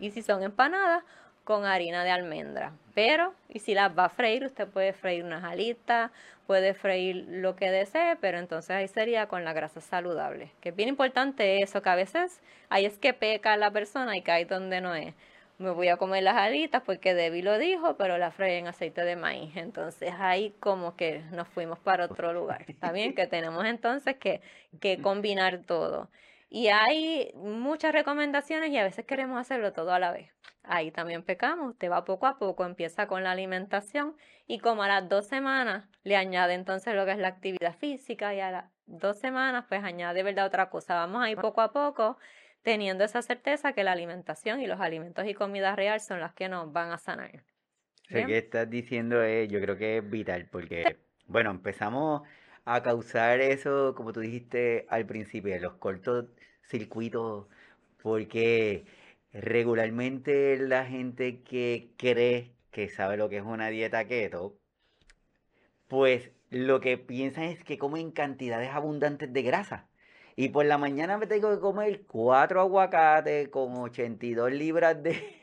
Y si son empanadas, con harina de almendra. Pero, y si las va a freír, usted puede freír unas alitas, puede freír lo que desee, pero entonces ahí sería con la grasa saludable. Que es bien importante eso, que a veces ahí es que peca la persona y cae donde no es. me voy a comer las alitas porque Debbie lo dijo, pero la freí en aceite de maíz. Entonces ahí como que nos fuimos para otro lugar. Está bien que tenemos entonces que, que combinar todo. Y hay muchas recomendaciones y a veces queremos hacerlo todo a la vez. Ahí también pecamos, usted va poco a poco, empieza con la alimentación y como a las dos semanas le añade entonces lo que es la actividad física y a las dos semanas pues añade verdad otra cosa. Vamos ahí poco a poco teniendo esa certeza que la alimentación y los alimentos y comida real son las que nos van a sanar. Lo que estás diciendo es, yo creo que es vital, porque, bueno, empezamos a causar eso, como tú dijiste al principio, los cortos circuitos, porque regularmente la gente que cree que sabe lo que es una dieta keto, pues lo que piensan es que comen cantidades abundantes de grasa. Y por la mañana me tengo que comer cuatro aguacates con 82 libras de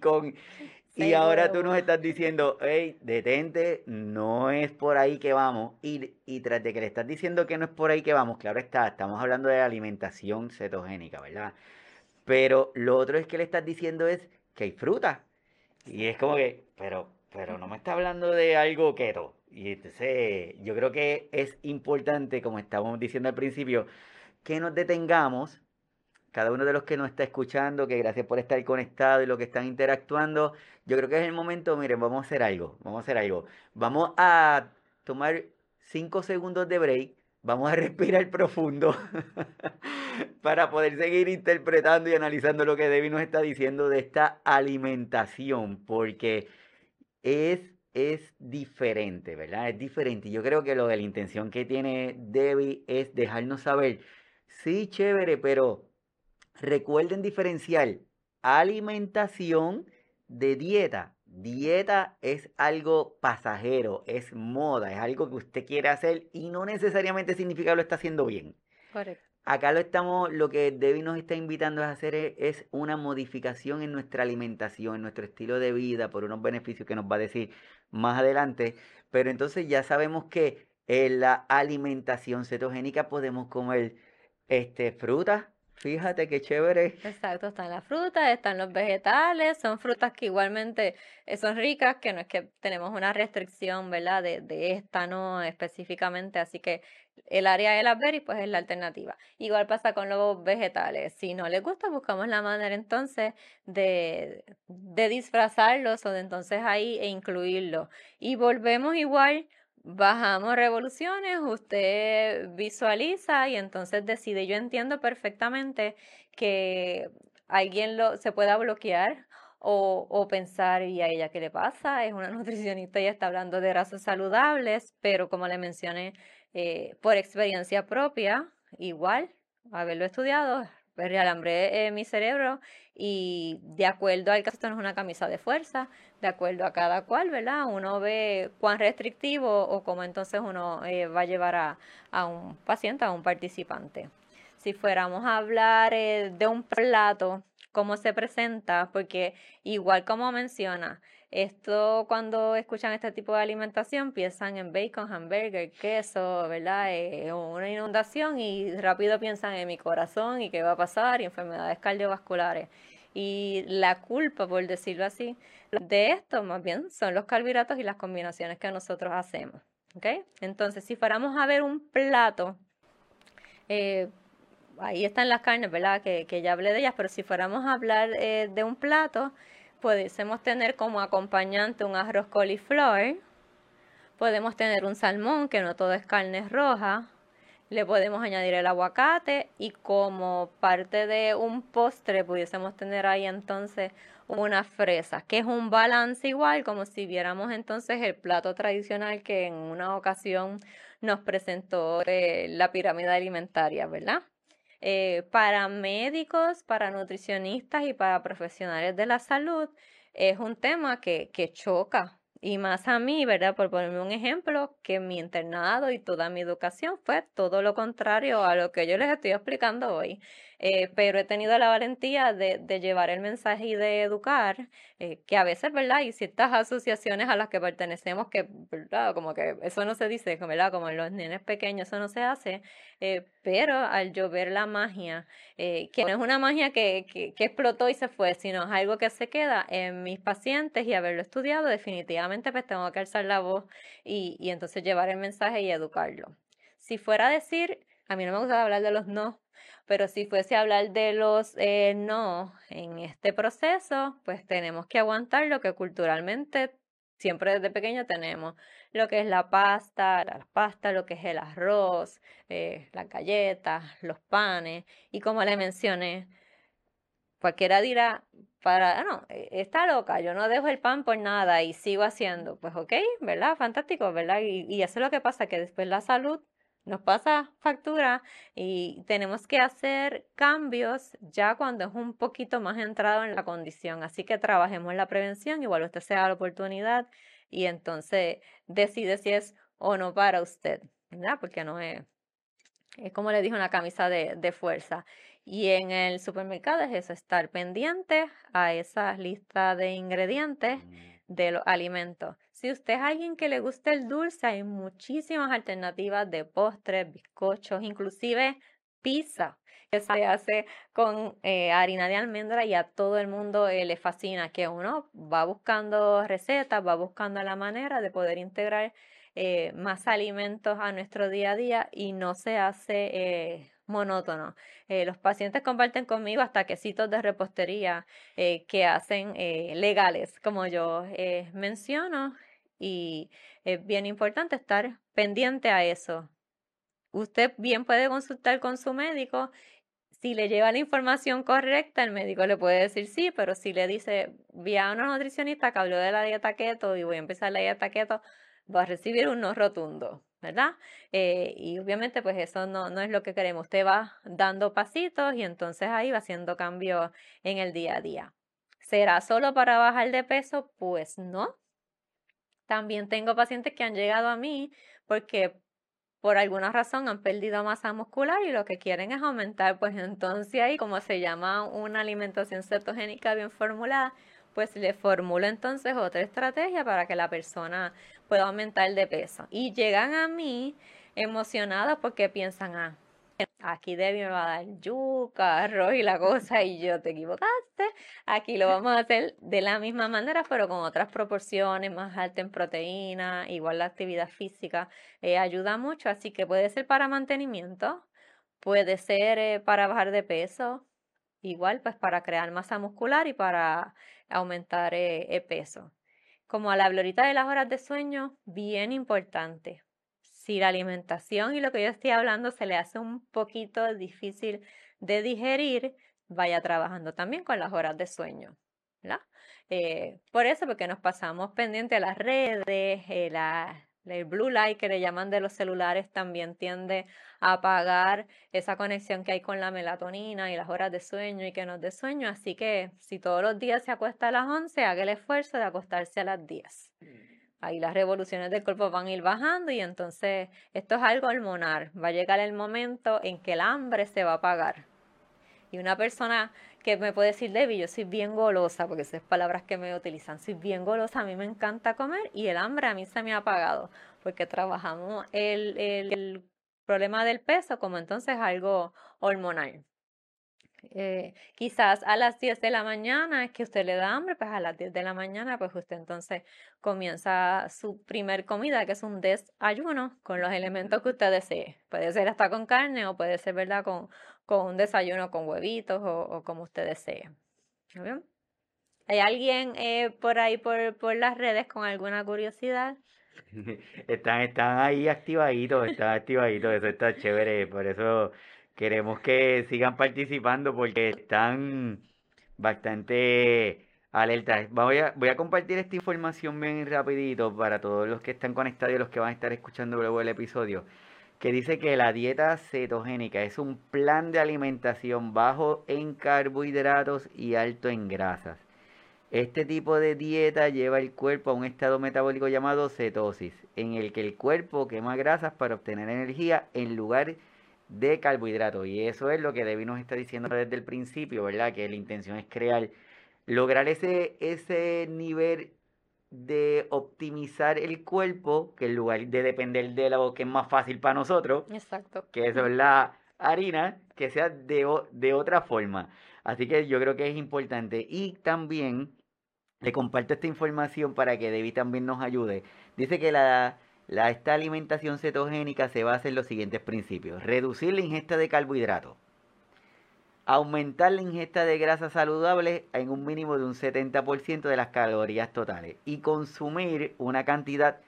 bacon. Y ahora tú nos estás diciendo, hey, detente, no es por ahí que vamos. Y, y tras de que le estás diciendo que no es por ahí que vamos, claro está, estamos hablando de alimentación cetogénica, ¿verdad? Pero lo otro es que le estás diciendo es que hay fruta. Y es como que, pero, pero no me está hablando de algo keto. Y entonces yo creo que es importante, como estábamos diciendo al principio, que nos detengamos, cada uno de los que nos está escuchando, que gracias por estar conectado y los que están interactuando, yo creo que es el momento, miren, vamos a hacer algo, vamos a hacer algo. Vamos a tomar cinco segundos de break, vamos a respirar profundo para poder seguir interpretando y analizando lo que Debbie nos está diciendo de esta alimentación, porque es es diferente, ¿verdad? Es diferente. Yo creo que lo de la intención que tiene Debbie es dejarnos saber Sí, chévere, pero recuerden diferenciar alimentación de dieta. Dieta es algo pasajero, es moda, es algo que usted quiere hacer y no necesariamente significa que lo está haciendo bien. Correcto. Acá lo estamos, lo que Debbie nos está invitando a hacer es, una modificación en nuestra alimentación, en nuestro estilo de vida, por unos beneficios que nos va a decir más adelante. Pero entonces ya sabemos que en la alimentación cetogénica podemos comer este, frutas, fíjate qué chévere. Exacto, están las frutas, están los vegetales, son frutas que igualmente eh, son ricas, que no es que tenemos una restricción, ¿verdad? De, de esta, no específicamente, así que el área de las berries, pues es la alternativa. Igual pasa con los vegetales. Si no les gusta, buscamos la manera entonces de, de disfrazarlos o de entonces ahí e incluirlos. Y volvemos igual bajamos revoluciones, usted visualiza y entonces decide. Yo entiendo perfectamente que alguien lo, se pueda bloquear o, o, pensar, ¿y a ella qué le pasa? Es una nutricionista y está hablando de grasas saludables, pero como le mencioné, eh, por experiencia propia, igual, haberlo estudiado, realambré eh, mi cerebro y de acuerdo al caso, esto no es una camisa de fuerza, de acuerdo a cada cual, ¿verdad? Uno ve cuán restrictivo o cómo entonces uno eh, va a llevar a, a, un paciente, a un participante. Si fuéramos a hablar eh, de un plato, cómo se presenta, porque igual como menciona, esto cuando escuchan este tipo de alimentación piensan en bacon, hamburger, queso, ¿verdad? Eh, una inundación y rápido piensan en mi corazón y qué va a pasar y enfermedades cardiovasculares. Y la culpa, por decirlo así, de esto más bien son los carbohidratos y las combinaciones que nosotros hacemos. ¿ok? Entonces, si fuéramos a ver un plato, eh, ahí están las carnes, ¿verdad? Que, que, ya hablé de ellas, pero si fuéramos a hablar eh, de un plato, pudiésemos tener como acompañante un arroz coliflor, podemos tener un salmón, que no todo es carne roja, le podemos añadir el aguacate y como parte de un postre pudiésemos tener ahí entonces una fresa, que es un balance igual como si viéramos entonces el plato tradicional que en una ocasión nos presentó eh, la pirámide alimentaria, ¿verdad? Eh, para médicos, para nutricionistas y para profesionales de la salud es un tema que, que choca. Y más a mí, ¿verdad? Por ponerme un ejemplo, que mi internado y toda mi educación fue todo lo contrario a lo que yo les estoy explicando hoy. Eh, pero he tenido la valentía de, llevar el mensaje y de educar, eh, que a veces, ¿verdad? Hay ciertas asociaciones a las que pertenecemos que, ¿verdad? Como que eso no se dice, ¿verdad? Como en los nenes pequeños eso no se hace, eh, pero al yo ver la magia, que no es una magia que, explotó y se fue, sino es algo que se queda en mis pacientes y haberlo estudiado, definitivamente pues tengo que alzar la voz y, y entonces llevar el mensaje y educarlo. Si fuera a decir, a mí no me gusta hablar de los no, pero si fuese a hablar de los eh, no en este proceso, pues tenemos que aguantar lo que culturalmente siempre desde pequeño tenemos, lo que es la pasta, la pasta, lo que es el arroz, eh, las galletas, los panes, y como le mencioné, cualquiera dirá, para, ah, no, e, está loca, yo no dejo el pan por nada y sigo haciendo, pues ok, ¿verdad? Fantástico, ¿verdad? Y, y eso es lo que pasa, que después la salud nos pasa factura y tenemos que hacer cambios ya cuando es un poquito más entrado en la condición. Así que trabajemos en la prevención, igual usted sea la oportunidad y entonces decide si es o no para usted, ¿verdad? Porque no es, es como le dije, una camisa de, de fuerza. Y en el supermercado es eso, estar pendiente a esa lista de ingredientes mm. de los alimentos. Si usted es alguien que le gusta el dulce, hay muchísimas alternativas de postres, bizcochos, inclusive pizza que se hace con eh, harina de almendra y a todo el mundo eh, le fascina que uno va buscando recetas, va buscando la manera de poder integrar eh, más alimentos a nuestro día a día y no se hace monótono. los pacientes comparten conmigo hasta quesitos de repostería que hacen legales, como yo menciono, y es bien importante estar pendiente a eso. Usted bien puede consultar con su médico. Si le lleva la información correcta, el médico le puede decir sí, pero si le dice, vi a una nutricionista que habló de la dieta keto y voy a empezar la dieta keto, va a recibir un no rotundo, ¿verdad? Eh, y obviamente pues eso no, no es lo que queremos. Usted va dando pasitos y entonces ahí va haciendo cambios en el día a día. ¿Será solo para bajar de peso? Pues no. También tengo pacientes que han llegado a mí porque por alguna razón han perdido masa muscular y lo que quieren es aumentar, pues entonces ahí como se llama una alimentación cetogénica bien formulada, pues le formulo entonces otra estrategia para que la persona pueda aumentar de peso. Y llegan a mí emocionadas porque piensan, ah, aquí Debbie me va a dar yuca, arroz y la cosa, y yo te equivocaste. Aquí lo vamos a hacer de la misma manera, pero con otras proporciones, más alta en proteína, igual la actividad física eh, ayuda mucho, así que puede ser para mantenimiento, puede ser eh, para bajar de peso, igual pues para crear masa muscular y para aumentar eh, el peso. Como a la ahorita de las horas de sueño, bien importante la alimentación y lo que yo estoy hablando se le hace un poquito difícil de digerir, vaya trabajando también con las horas de sueño. Eh, por eso, porque nos pasamos pendiente a las redes, eh, el blue light que le llaman de los celulares también tiende a apagar esa conexión que hay con la melatonina y las horas de sueño y que nos dé sueño. Así que si todos los días se acuesta a las 11, haga el esfuerzo de acostarse a las 10 ahí las revoluciones del cuerpo van a ir bajando y entonces esto es algo hormonal. Va a llegar el momento en que el hambre se va a apagar. Y una persona que me puede decir, Debbie, yo soy bien golosa, porque esas palabras que me utilizan, soy bien golosa, a mí me encanta comer y el hambre a mí se me ha apagado, porque trabajamos el, el, problema del peso como entonces algo hormonal. Eh, quizás a las 10 de la mañana es que usted le da hambre, pues a las 10 de la mañana, pues usted entonces comienza su primer comida, que es un desayuno con los elementos que usted desee. Puede ser hasta con carne o puede ser, ¿verdad?, con, con un desayuno con huevitos o, como usted desee. ¿Bien? ¿Hay alguien eh, por ahí, por, por las redes, con alguna curiosidad? Están, están ahí activaditos, están activaditos, eso está chévere, por eso queremos que sigan participando porque están bastante alertas. Voy a, compartir esta información bien rapidito para todos los que están conectados y los que van a estar escuchando luego el episodio, que dice que la dieta cetogénica es un plan de alimentación bajo en carbohidratos y alto en grasas. Este tipo de dieta lleva el cuerpo a un estado metabólico llamado cetosis, en el que el cuerpo quema grasas para obtener energía en lugar de de carbohidratos. Y eso es lo que Debbie nos está diciendo desde el principio, ¿verdad? Que la intención es crear, lograr ese, ese nivel de optimizar el cuerpo, que en lugar de depender de lo que es más fácil para nosotros, Exacto. que eso es la harina, que sea de, de otra forma. Así que yo creo que es importante. Y también le comparto esta información para que Debbie también nos ayude. Dice que la, la, esta alimentación cetogénica se basa en los siguientes principios. Reducir la ingesta de carbohidratos. Aumentar la ingesta de grasas saludables en un mínimo de un 70% de las calorías totales. Y consumir una cantidad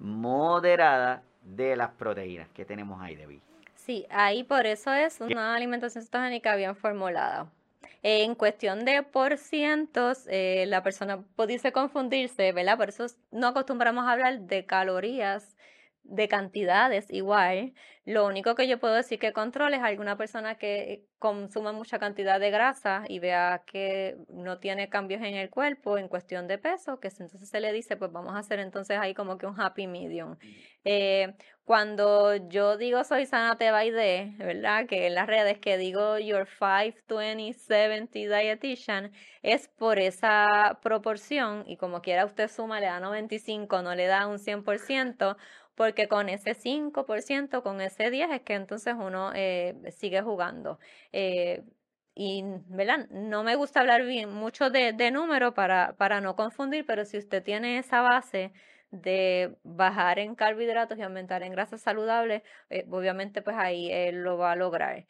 moderada de las proteínas que tenemos ahí, Debbie. Sí, ahí por eso es una alimentación cetogénica bien formulada. En cuestión de por cientos, eh, la persona pudiese confundirse, ¿verdad? Por eso no acostumbramos a hablar de calorías, de cantidades igual. Lo único que yo puedo decir que controle es alguna persona que consuma mucha cantidad de grasa y vea que no tiene cambios en el cuerpo en cuestión de peso, que entonces se le dice, pues vamos a hacer entonces ahí como que un happy medium. Eh, cuando yo digo soy sana te de, ¿verdad? Que en las redes que digo your 520 70 dietitian es por esa proporción y como quiera usted suma le da 95, no le da un 100%, porque con ese 5%, con ese 10 es que entonces uno eh, sigue jugando. Eh, y, ¿verdad? No me gusta hablar bien mucho de, de número para, para no confundir, pero si usted tiene esa base de bajar en carbohidratos y aumentar en grasas saludables, eh, obviamente pues ahí lo va a lograr.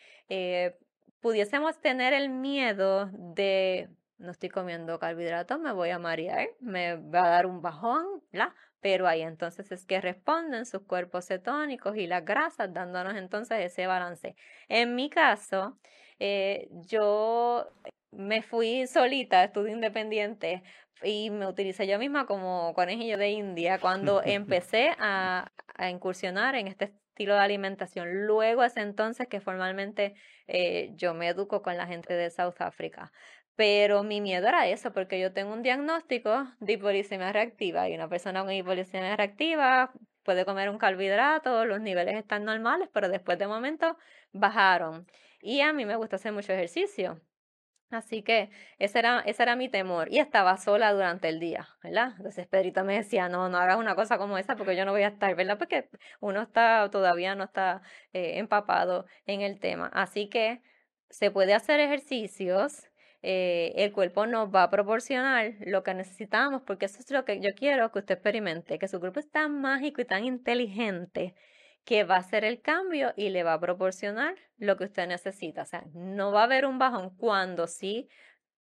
pudiésemos tener el miedo de no estoy comiendo carbohidratos, me voy a marear, me va a dar un bajón, ¿la? Pero ahí entonces es que responden sus cuerpos cetónicos y las grasas, dándonos entonces ese balance. En mi caso, eh, yo me fui solita, estudio independiente y me utilicé yo misma como conejillo de India cuando empecé a, a incursionar en este estilo de alimentación. Luego es entonces que formalmente eh, yo me educo con la gente de South Africa. Pero mi miedo era eso, porque yo tengo un diagnóstico de hipoglicemia reactiva y una persona con hipoglicemia reactiva puede comer un carbohidrato, los niveles están normales, pero después de momento bajaron. Y a mí me gusta hacer mucho ejercicio. Así que ese era, ese era mi temor. Y estaba sola durante el día, ¿verdad? Entonces Pedrito me decía, no, no hagas una cosa como esa porque yo no voy a estar, ¿verdad? Porque uno está, todavía no está eh, empapado en el tema. Así que se puede hacer ejercicios eh, el cuerpo nos va a proporcionar lo que necesitamos, porque eso es lo que yo quiero que usted experimente, que su cuerpo es tan mágico y tan inteligente que va a hacer el cambio y le va a proporcionar lo que usted necesita. O sea, no va a haber un bajón cuando sí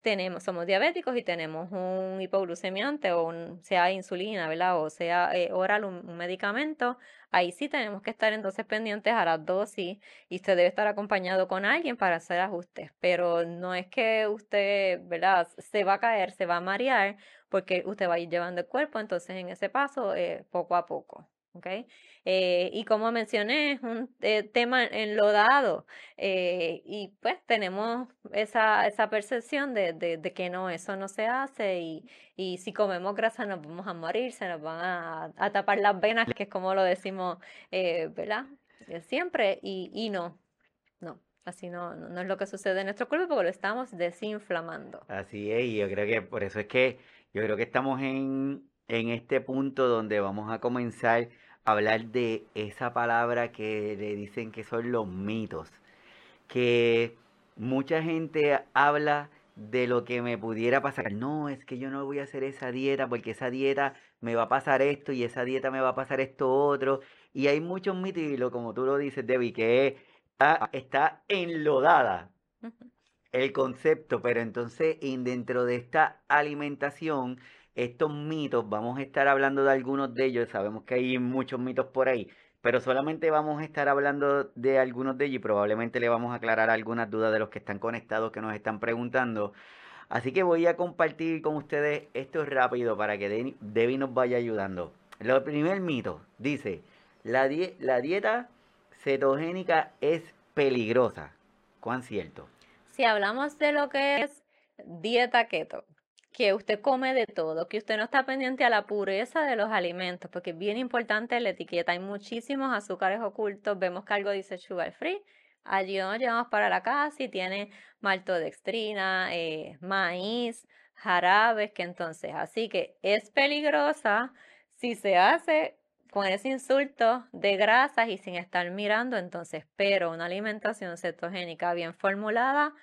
tenemos, somos diabéticos y tenemos un hipoglucemiante o un, sea insulina, ¿verdad? O sea eh, oral, un, medicamento, ahí sí tenemos que estar entonces pendientes a las dosis y usted debe estar acompañado con alguien para hacer ajustes, pero no es que usted, ¿verdad? Se va a caer, se va a marear porque usted va a ir llevando el cuerpo, entonces en ese paso, eh, poco a poco. ¿Okay? Eh, y como mencioné, es un eh, tema enlodado eh, y pues tenemos esa, esa percepción de, de, de, que no, eso no se hace y, y si comemos grasa nos vamos a morir, se nos van a, a tapar las venas, que es como lo decimos, ¿verdad? Siempre y, y no, no. Así no, no es lo que sucede en nuestro cuerpo porque lo estamos desinflamando. Así es, y yo creo que por eso es que yo creo que estamos en, en este punto donde vamos a comenzar hablar de esa palabra que le dicen que son los mitos. Que mucha gente habla de lo que me pudiera pasar. No, es que yo no voy a hacer esa dieta porque esa dieta me va a pasar esto y esa dieta me va a pasar esto otro. Y hay muchos mitos, y lo, como tú lo dices, Debbie, que está, está enlodada el concepto, pero entonces dentro de esta alimentación estos mitos, vamos a estar hablando de algunos de ellos, sabemos que hay muchos mitos por ahí, pero solamente vamos a estar hablando de algunos de ellos y probablemente le vamos a aclarar algunas dudas de los que están conectados, que nos están preguntando. Así que voy a compartir con ustedes esto rápido para que Debbie nos vaya ayudando. El primer mito dice, la, la dieta cetogénica es peligrosa. ¿Cuán cierto? Si hablamos de lo que es dieta keto, que usted come de todo, que usted no está pendiente a la pureza de los alimentos, porque es bien importante la etiqueta. Hay muchísimos azúcares ocultos. Vemos que algo dice sugar free, Allí nos llevamos para la casa y tiene maltodextrina, eh, maíz, jarabes, que entonces, así que es peligrosa si se hace con ese insulto de grasas y sin estar mirando, entonces, pero una alimentación cetogénica bien formulada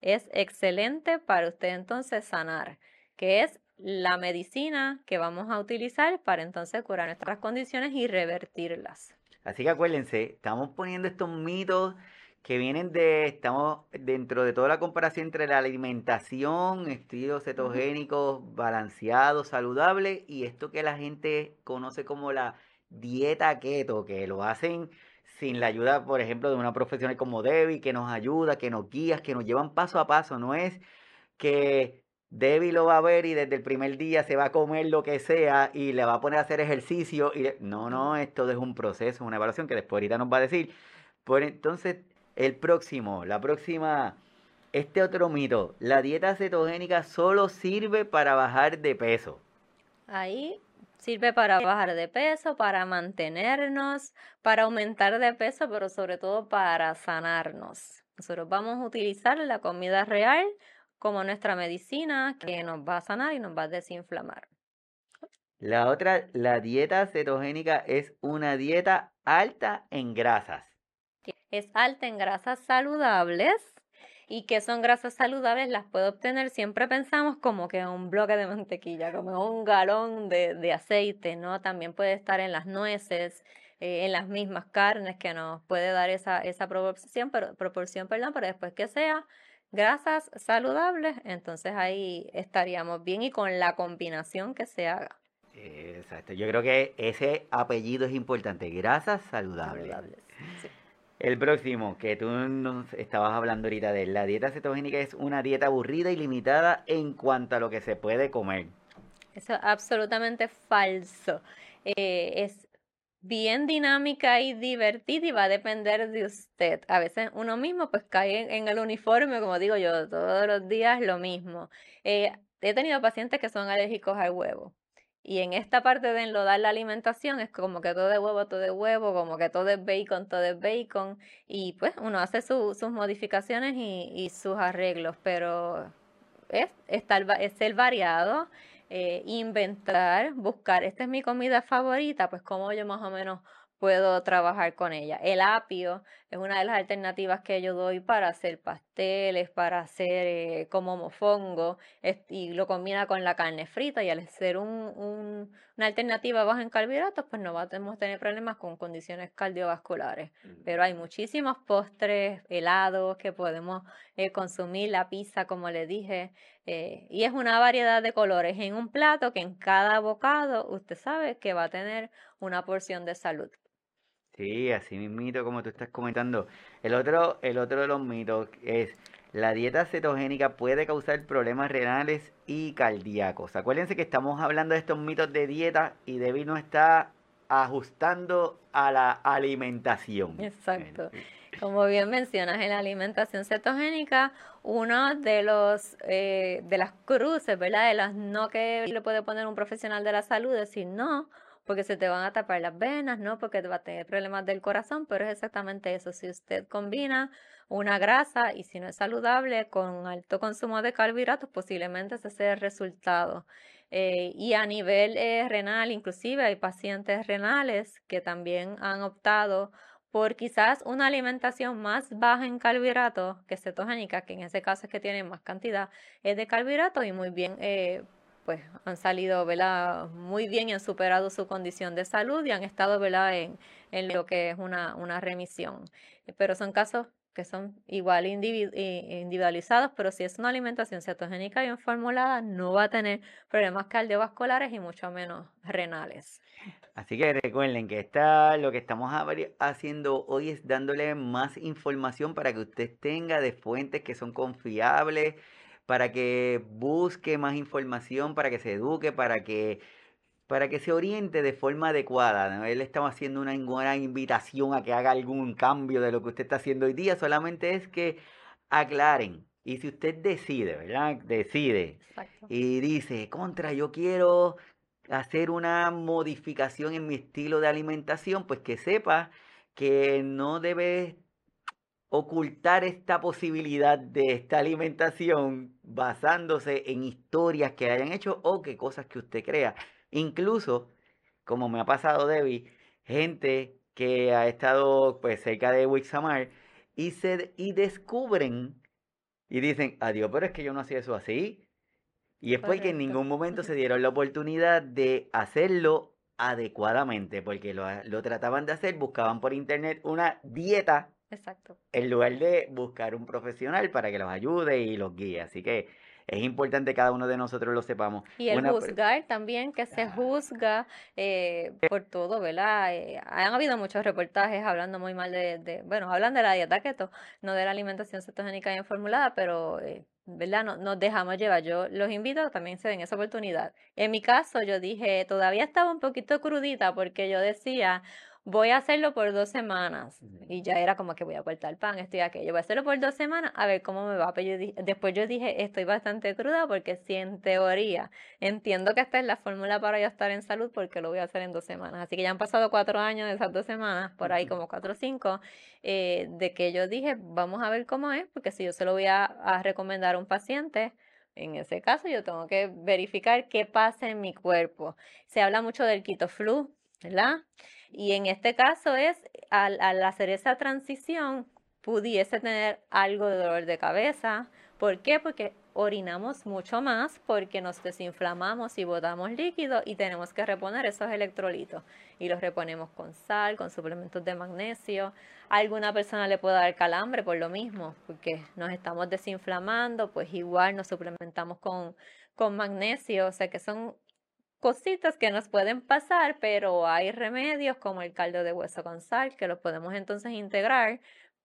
es excelente para usted entonces sanar, que es la medicina que vamos a utilizar para entonces curar nuestras condiciones y revertirlas. Así que acuérdense, estamos poniendo estos mitos que vienen de, estamos dentro de toda la comparación entre la alimentación, estilos cetogénicos, balanceados, saludables, y esto que la gente conoce como la dieta keto, que lo hacen sin la ayuda, por ejemplo, de una profesional como Debbie, que nos ayuda, que nos guía, que nos llevan paso a paso. No es que Debbie lo va a ver y desde el primer día se va a comer lo que sea y le va a poner a hacer ejercicio. Y No, no, esto es un proceso, una evaluación que después ahorita nos va a decir. Por entonces, el próximo, la próxima, este otro mito, la dieta cetogénica solo sirve para bajar de peso. Ahí Sirve para bajar de peso, para mantenernos, para aumentar de peso, pero sobre todo para sanarnos. Nosotros vamos a utilizar la comida real como nuestra medicina que nos va a sanar y nos va a desinflamar. La otra, la dieta cetogénica es una dieta alta en grasas. Es alta en grasas saludables y que son grasas saludables las puedo obtener, siempre pensamos como que un bloque de mantequilla, como un galón de, de aceite, ¿no? También puede estar en las nueces, eh, en las mismas carnes que nos puede dar esa, esa proporción, pero, proporción, perdón, pero después que sea grasas saludables, entonces ahí estaríamos bien y con la combinación que se haga. Exacto, yo creo que ese apellido es importante, grasas saludables. El próximo, que tú nos estabas hablando ahorita de la dieta cetogénica es una dieta aburrida y limitada en cuanto a lo que se puede comer. Eso es absolutamente falso. Eh, es bien dinámica y divertida y va a depender de usted. A veces uno mismo pues cae en, el uniforme, como digo yo, todos los días lo mismo. Eh, he tenido pacientes que son alérgicos al huevo. Y en esta parte de enlodar la alimentación es como que todo es huevo, todo es huevo, como que todo es bacon, todo es bacon. Y pues uno hace sus modificaciones y, sus arreglos, pero es, estar, es ser variado, eh, inventar, buscar, esta es mi comida favorita, pues como yo más o menos puedo trabajar con ella. El apio es una de las alternativas que yo doy para hacer pasteles, para hacer eh, como mofongo, y lo combina con la carne frita y al ser un, un, una alternativa baja en carbohidratos, pues no vamos a tener problemas con condiciones cardiovasculares. Mm. Pero hay muchísimos postres, helados que podemos eh, consumir, la pizza, como le dije, eh, y es una variedad de colores en un plato que en cada bocado usted sabe que va a tener una porción de salud. Sí, así mismito como tú estás comentando. El otro, el otro de los mitos es la dieta cetogénica puede causar problemas renales y cardíacos. Acuérdense que estamos hablando de estos mitos de dieta y Debbie no está ajustando a la alimentación. Exacto. Como bien mencionas, en la alimentación cetogénica, uno de los eh, de las cruces, ¿verdad? De las no que le puede poner un profesional de la salud, decir no, porque se te van a tapar las venas, ¿no? Porque va a tener problemas del corazón, pero es exactamente eso. Si usted combina una grasa y si no es saludable con alto consumo de carbohidratos, posiblemente ese sea el resultado. Eh, y a nivel eh, renal, inclusive hay pacientes renales que también han optado por quizás una alimentación más baja en carbohidratos que cetogénica, que en ese caso es que tienen más cantidad es de carbohidratos y muy bien eh, pues han salido ¿verdad? muy bien y han superado su condición de salud y han estado ¿verdad? En, en lo que es una, una remisión. Pero son casos que son igual individualizados, pero si es una alimentación cetogénica bien formulada, no va a tener problemas cardiovasculares y mucho menos renales. Así que recuerden que está, lo que estamos haciendo hoy es dándole más información para que usted tenga de fuentes que son confiables, para que busque más información, para que se eduque, para que, para que se oriente de forma adecuada. Él estaba haciendo una, una invitación a que haga algún cambio de lo que usted está haciendo hoy día, solamente es que aclaren. Y si usted decide, ¿verdad? Decide y dice, contra, yo quiero hacer una modificación en mi estilo de alimentación, pues que sepa que no debe ocultar esta posibilidad de esta alimentación basándose en historias que hayan hecho o que cosas que usted crea. Incluso, como me ha pasado Debbie, gente que ha estado pues cerca de Wixamar y, se, y descubren y dicen, adiós, pero es que yo no hacía eso así. Y es porque en ningún momento se dieron la oportunidad de hacerlo adecuadamente, porque lo, lo trataban de hacer, buscaban por internet una dieta Exacto. En lugar de buscar un profesional para que los ayude y los guíe. Así que es importante que cada uno de nosotros lo sepamos. Y el juzgar también, que se juzga eh, por todo, ¿verdad? Eh, han habido muchos reportajes hablando muy mal de, bueno, hablan de la dieta keto, no de la alimentación cetogénica bien formulada, pero, eh, ¿verdad? No, nos dejamos llevar. Yo los invito también se den esa oportunidad. En mi caso, yo dije, todavía estaba un poquito crudita porque yo decía, voy a hacerlo por dos semanas. Y ya era como que voy a cortar pan, esto y aquello. Voy a hacerlo por dos semanas a ver cómo me va. Pero después yo dije, estoy bastante cruda porque si en teoría entiendo que esta es la fórmula para yo estar en salud, porque lo voy a hacer en dos semanas. Así que ya han pasado cuatro años de esas dos semanas, por ahí como cuatro o cinco, eh, de que yo dije, vamos a ver cómo es, porque si yo se lo voy a, a recomendar a un paciente, en ese caso yo tengo que verificar qué pasa en mi cuerpo. Se habla mucho del quito flu, ¿verdad? Y en este caso es, al, hacer esa transición, pudiese tener algo de dolor de cabeza. ¿Por qué? Porque orinamos mucho más porque nos desinflamamos y botamos líquido y tenemos que reponer esos electrolitos. Y los reponemos con sal, con suplementos de magnesio. A alguna persona le puede dar calambre por lo mismo, porque nos estamos desinflamando, pues igual nos suplementamos con, con magnesio. O sea que son cositas que nos pueden pasar, pero hay remedios como el caldo de hueso con sal que los podemos entonces integrar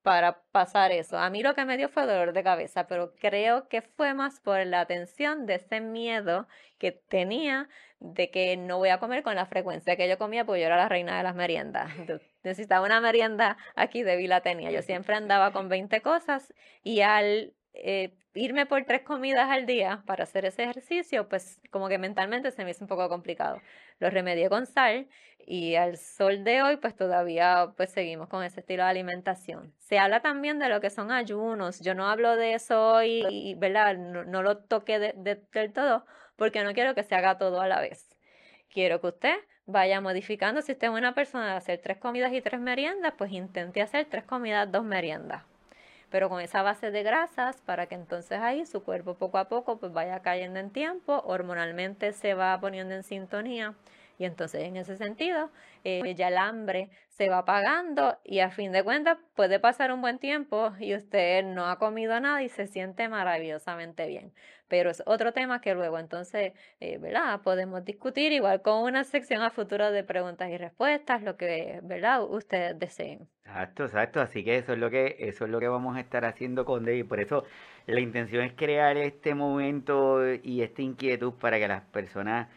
para pasar eso. A mí lo que me dio fue dolor de cabeza, pero creo que fue más por la atención de ese miedo que tenía de que no voy a comer con la frecuencia que yo comía, porque yo era la reina de las meriendas. necesitaba una merienda, aquí de la tenía. Yo siempre andaba con 20 cosas y al eh, irme por tres comidas al día para hacer ese ejercicio, pues como que mentalmente se me hizo un poco complicado. Lo remedié con sal y al sol de hoy pues todavía pues seguimos con ese estilo de alimentación. Se habla también de lo que son ayunos. Yo no hablo de eso hoy, y, ¿verdad? No, lo toque del todo porque no quiero que se haga todo a la vez. Quiero que usted vaya modificando. Si usted es una persona de hacer tres comidas y tres meriendas, pues intente hacer tres comidas, dos meriendas pero con esa base de grasas para que entonces ahí su cuerpo poco a poco pues vaya cayendo en tiempo, hormonalmente se va poniendo en sintonía y entonces en ese sentido eh, ya el hambre se va apagando y a fin de cuentas puede pasar un buen tiempo y usted no ha comido nada y se siente maravillosamente bien. Pero es otro tema que luego entonces, eh, ¿verdad? Podemos discutir igual con una sección a futuro de preguntas y respuestas, lo que, ¿verdad? Ustedes deseen. Exacto, exacto. Así que eso es lo que, eso es lo que vamos a estar haciendo con David. Por eso la intención es crear este momento y esta inquietud para que las personas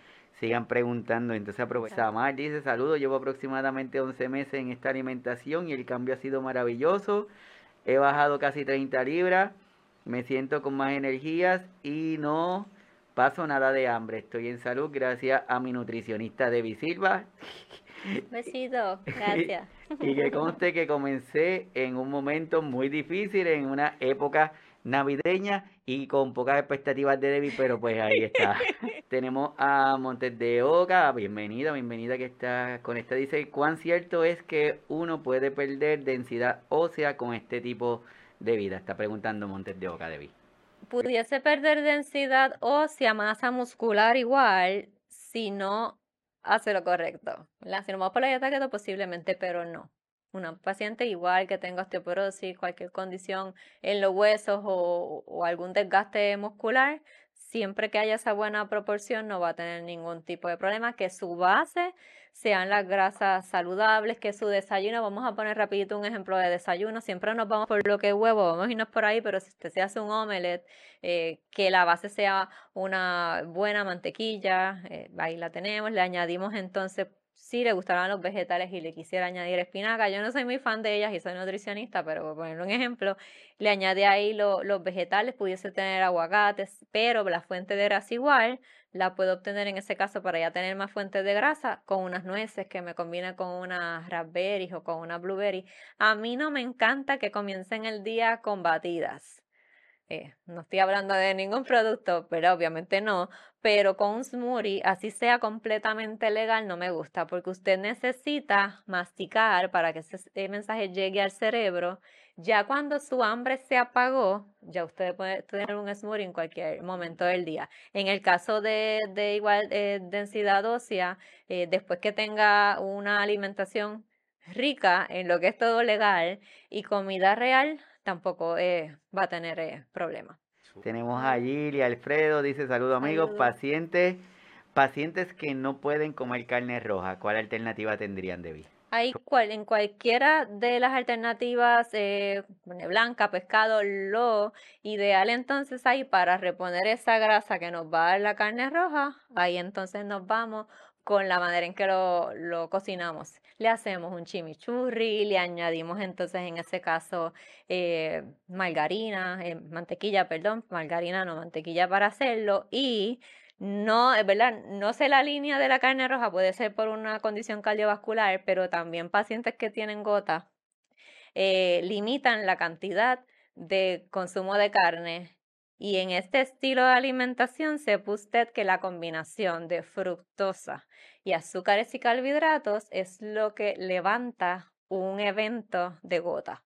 sigan preguntando. Entonces aprovecha. Mar dice, saludos, llevo aproximadamente 11 meses en esta alimentación y el cambio ha sido maravilloso. He bajado casi 30 libras, me siento con más energías y no paso nada de hambre. Estoy en salud gracias a mi nutricionista Debbie Silva. Besito, gracias. y que conste que comencé en un momento muy difícil, en una época navideña y con pocas expectativas de Debbie, pero pues ahí está. Tenemos a Montes de Oca, bienvenida, bienvenida que está con esta. Dice, ¿cuán cierto es que uno puede perder densidad ósea con este tipo de vida? Está preguntando Montes de Oca, Debbie. Pudiese perder densidad ósea, masa muscular igual, si no hace lo correcto. Si no vamos por la dieta keto, posiblemente, pero no una paciente igual que tenga osteoporosis, cualquier condición en los huesos o, algún desgaste muscular, siempre que haya esa buena proporción no va a tener ningún tipo de problema, que su base sean las grasas saludables, que su desayuno, vamos a poner rapidito un ejemplo de desayuno, siempre nos vamos por lo que es huevo, vamos a irnos por ahí, pero si usted se hace un omelette, eh, que la base sea una buena mantequilla, eh, ahí la tenemos, le añadimos entonces si le gustaran los vegetales y le quisiera añadir espinaca, yo no soy muy fan de ellas y soy nutricionista, pero por poner un ejemplo, le añade ahí los vegetales, pudiese tener aguacates, pero la fuente de grasa igual la puedo obtener en ese caso para ya tener más fuentes de grasa con unas nueces que me combina con unas raspberries o con una blueberry. A mí no me encanta que comiencen el día con batidas. Eh, no estoy hablando de ningún producto, pero obviamente no, pero con un smoothie, así sea completamente legal, no me gusta, porque usted necesita masticar para que ese mensaje llegue al cerebro. Ya cuando su hambre se apagó, ya usted puede tener un smoothie en cualquier momento del día. En el caso de, de igual eh, densidad ósea, eh, después que tenga una alimentación rica en lo que es todo legal y comida real, tampoco eh, va a tener eh, problemas. Tenemos a Gili, Alfredo, dice saludo amigos, pacientes, pacientes que no pueden comer carne roja, ¿cuál alternativa tendrían de vida? Hay cual, en cualquiera de las alternativas, eh, blanca, pescado, lo ideal entonces ahí para reponer esa grasa que nos va a dar la carne roja, ahí entonces nos vamos con la manera en que lo, lo cocinamos le hacemos un chimichurri, le añadimos entonces en ese caso eh, margarina, eh, mantequilla, perdón, margarina no, mantequilla para hacerlo y no, es verdad, no sé la línea de la carne roja, puede ser por una condición cardiovascular, pero también pacientes que tienen gota eh, limitan la cantidad de consumo de carne y en este estilo de alimentación sepa usted que la combinación de fructosa y azúcares y carbohidratos es lo que levanta un evento de gota.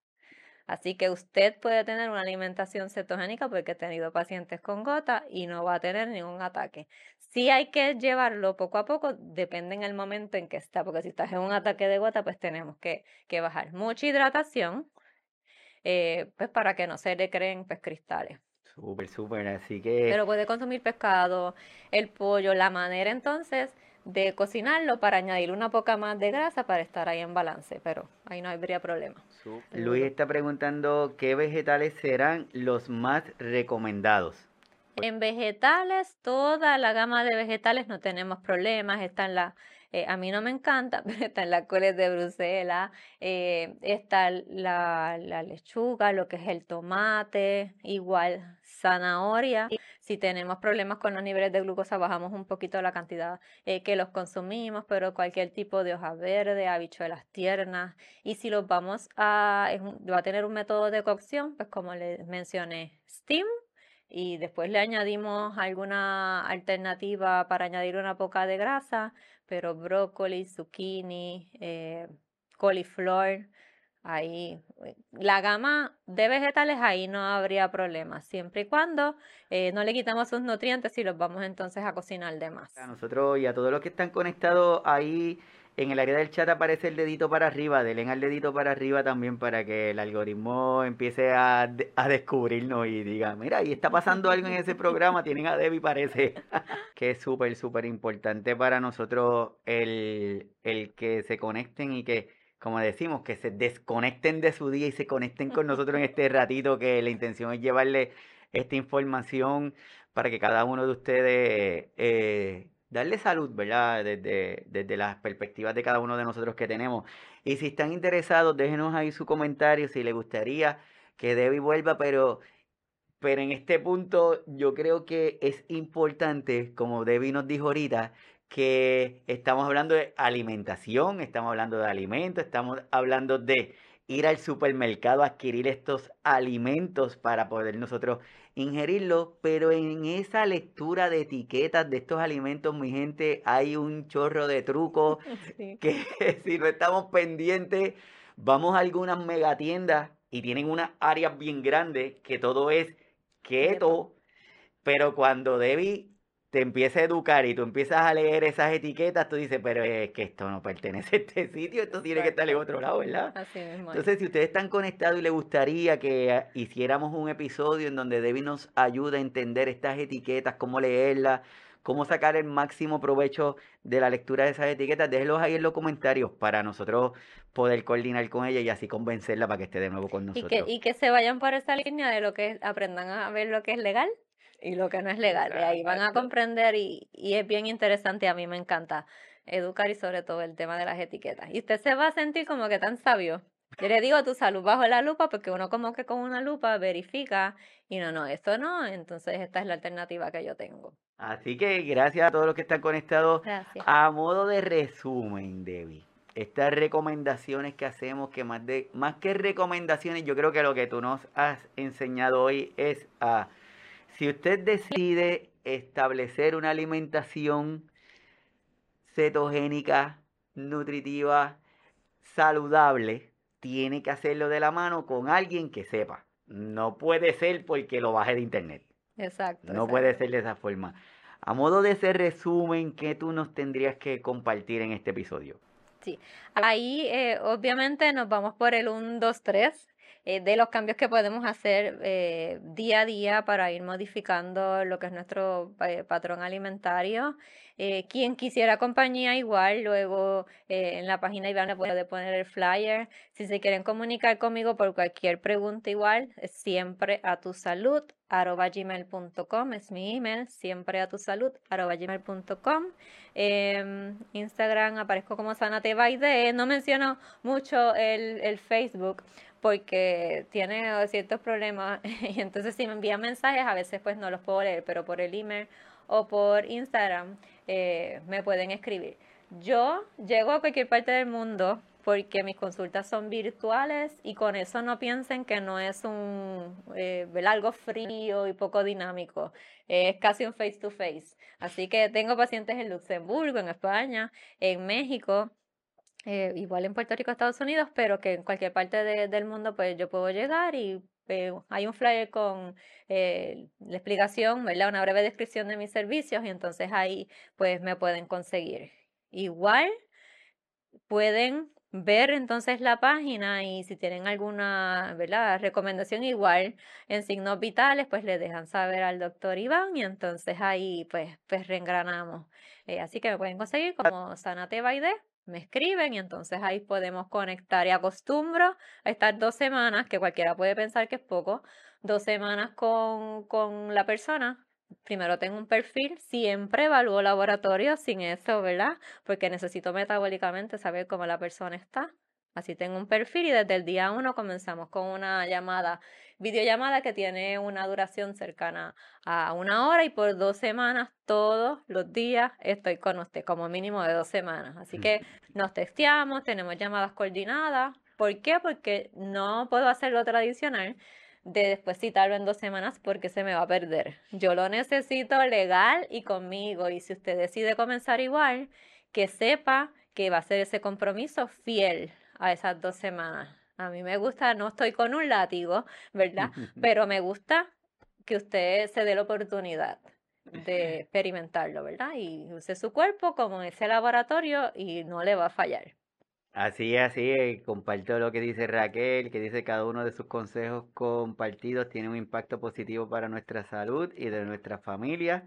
Así que usted puede tener una alimentación cetogénica porque he tenido pacientes con gota y no va a tener ningún ataque. Si hay que llevarlo poco a poco, depende en el momento en que está, porque si estás en un ataque de gota, pues tenemos que, que bajar mucha hidratación, eh, pues para que no se le creen pues, cristales. Súper, súper, así que... Pero puede consumir pescado, el pollo, la manera entonces de cocinarlo para añadir una poca más de grasa para estar ahí en balance, pero ahí no habría problema. Luis está preguntando qué vegetales serán los más recomendados. En vegetales, toda la gama de vegetales no tenemos problemas, están la eh, a mí no me encanta, pero están las coles de Bruselas, eh, está la, la, lechuga, lo que es el tomate, igual zanahoria. Si tenemos problemas con los niveles de glucosa, bajamos un poquito la cantidad eh, que los consumimos, pero cualquier tipo de hoja verde, habichuelas tiernas. Y si los vamos a, va a tener un método de cocción, pues como les mencioné, steam y después le añadimos alguna alternativa para añadir una poca de grasa, pero brócoli, zucchini, eh, coliflor, ahí eh, la gama de vegetales ahí no habría problema, siempre y cuando eh, no le quitamos sus nutrientes y los vamos entonces a cocinar de más. A nosotros y a todos los que están conectados ahí en el área del chat aparece el dedito para arriba, denle al dedito para arriba también para que el algoritmo empiece a, a descubrirnos y diga, mira, y está pasando algo en ese programa, tienen a Debbie parece, que es súper, súper importante para nosotros el, el que se conecten y que, como decimos, que se desconecten de su día y se conecten con nosotros en este ratito, que la intención es llevarle esta información para que cada uno de ustedes... Eh, darle salud, ¿verdad? Desde, desde las perspectivas de cada uno de nosotros que tenemos. Y si están interesados, déjenos ahí su comentario si les gustaría que Debbie vuelva, pero, pero en este punto yo creo que es importante, como Debbie nos dijo ahorita, que estamos hablando de alimentación, estamos hablando de alimentos, estamos hablando de ir al supermercado a adquirir estos alimentos para poder nosotros ingerirlo, pero en esa lectura de etiquetas de estos alimentos, mi gente, hay un chorro de trucos que si no estamos pendientes, vamos a algunas megatiendas y tienen unas áreas bien grandes que todo es keto, pero cuando Debbie te empieza a educar y tú empiezas a leer esas etiquetas, tú dices, pero es que esto no pertenece a este sitio, esto tiene que estar en otro lado, ¿verdad? Así mismo. Entonces, si ustedes están conectados y les gustaría que hiciéramos un episodio en donde Debbie nos ayude a entender estas etiquetas, cómo leerlas, cómo sacar el máximo provecho de la lectura de esas etiquetas, déjenlos ahí en los comentarios para nosotros poder coordinar con ella y así convencerla para que esté de nuevo con nosotros. Y que, y que se vayan por esa línea de lo que aprendan a ver lo que es legal y lo que no es legal. ahí van a comprender y, y, es bien interesante, a mí me encanta educar y sobre todo el tema de las etiquetas. Y usted se va a sentir como que tan sabio. Yo le digo tu salud bajo la lupa porque uno como que con una lupa verifica y no, no, esto no, entonces esta es la alternativa que yo tengo. Así que gracias a todos los que están conectados. Gracias. A modo de resumen, Debbie, estas recomendaciones que hacemos, que más, de, más que recomendaciones, yo creo que lo que tú nos has enseñado hoy es a, si usted decide establecer una alimentación cetogénica, nutritiva, saludable, tiene que hacerlo de la mano con alguien que sepa. No puede ser porque lo baje de internet. Exacto. No puede ser de esa forma. A modo de ese resumen, ¿qué tú nos tendrías que compartir en este episodio? Sí, ahí eh, obviamente nos vamos por el 1, 2, 3 de los cambios que podemos hacer eh, día a día para ir modificando lo que es nuestro eh, patrón alimentario. Eh, quien quisiera compañía igual, luego eh, en la página Iván le puede poner el flyer. Si se quieren comunicar conmigo por cualquier pregunta igual, siempre a tu salud arroba es mi email, siempre a tu salud. Eh, Instagram aparezco como Sanate Baide. No menciono mucho el, el Facebook porque tiene ciertos problemas y entonces si me envían mensajes a veces pues no los puedo leer, pero por el email o por Instagram eh, me pueden escribir. Yo llego a cualquier parte del mundo porque mis consultas son virtuales y con eso no piensen que no es un eh, algo frío y poco dinámico, es casi un face to face. Así que tengo pacientes en Luxemburgo, en España, en México, eh, igual en Puerto Rico, Estados Unidos, pero que en cualquier parte del mundo pues yo puedo llegar y eh, hay un flyer con eh, la explicación, ¿verdad? Una breve descripción de mis servicios y entonces ahí pues me pueden conseguir. Igual pueden ver entonces la página y si tienen alguna ¿verdad? recomendación igual en signos vitales, pues le dejan saber al doctor Iván y entonces ahí pues, pues reengranamos. Eh, así que me pueden conseguir como Sanate Baide me escriben y entonces ahí podemos conectar. Y acostumbro a estar dos semanas, que cualquiera puede pensar que es poco, dos semanas con, con la persona. Primero tengo un perfil, siempre evalúo laboratorio sin eso, ¿verdad? Porque necesito metabólicamente saber cómo la persona está. Así tengo un perfil y desde el día uno comenzamos con una llamada, videollamada que tiene una duración cercana a una hora y por dos semanas, todos los días estoy con usted, como mínimo de dos semanas. Así que nos testeamos, tenemos llamadas coordinadas. ¿Por qué? Porque no puedo hacer lo tradicional de después citarlo en dos semanas porque se me va a perder. Yo lo necesito legal y conmigo. Y si usted decide comenzar igual, que sepa que va a ser ese compromiso fiel a esas dos semanas. A mí me gusta, no estoy con un látigo, ¿verdad? Pero me gusta que usted se dé la oportunidad de experimentarlo, ¿verdad? Y use su cuerpo como ese laboratorio y no le va a fallar. Así así. Comparto lo que dice Raquel, que dice cada uno de sus consejos compartidos tiene un impacto positivo para nuestra salud y de nuestra familia.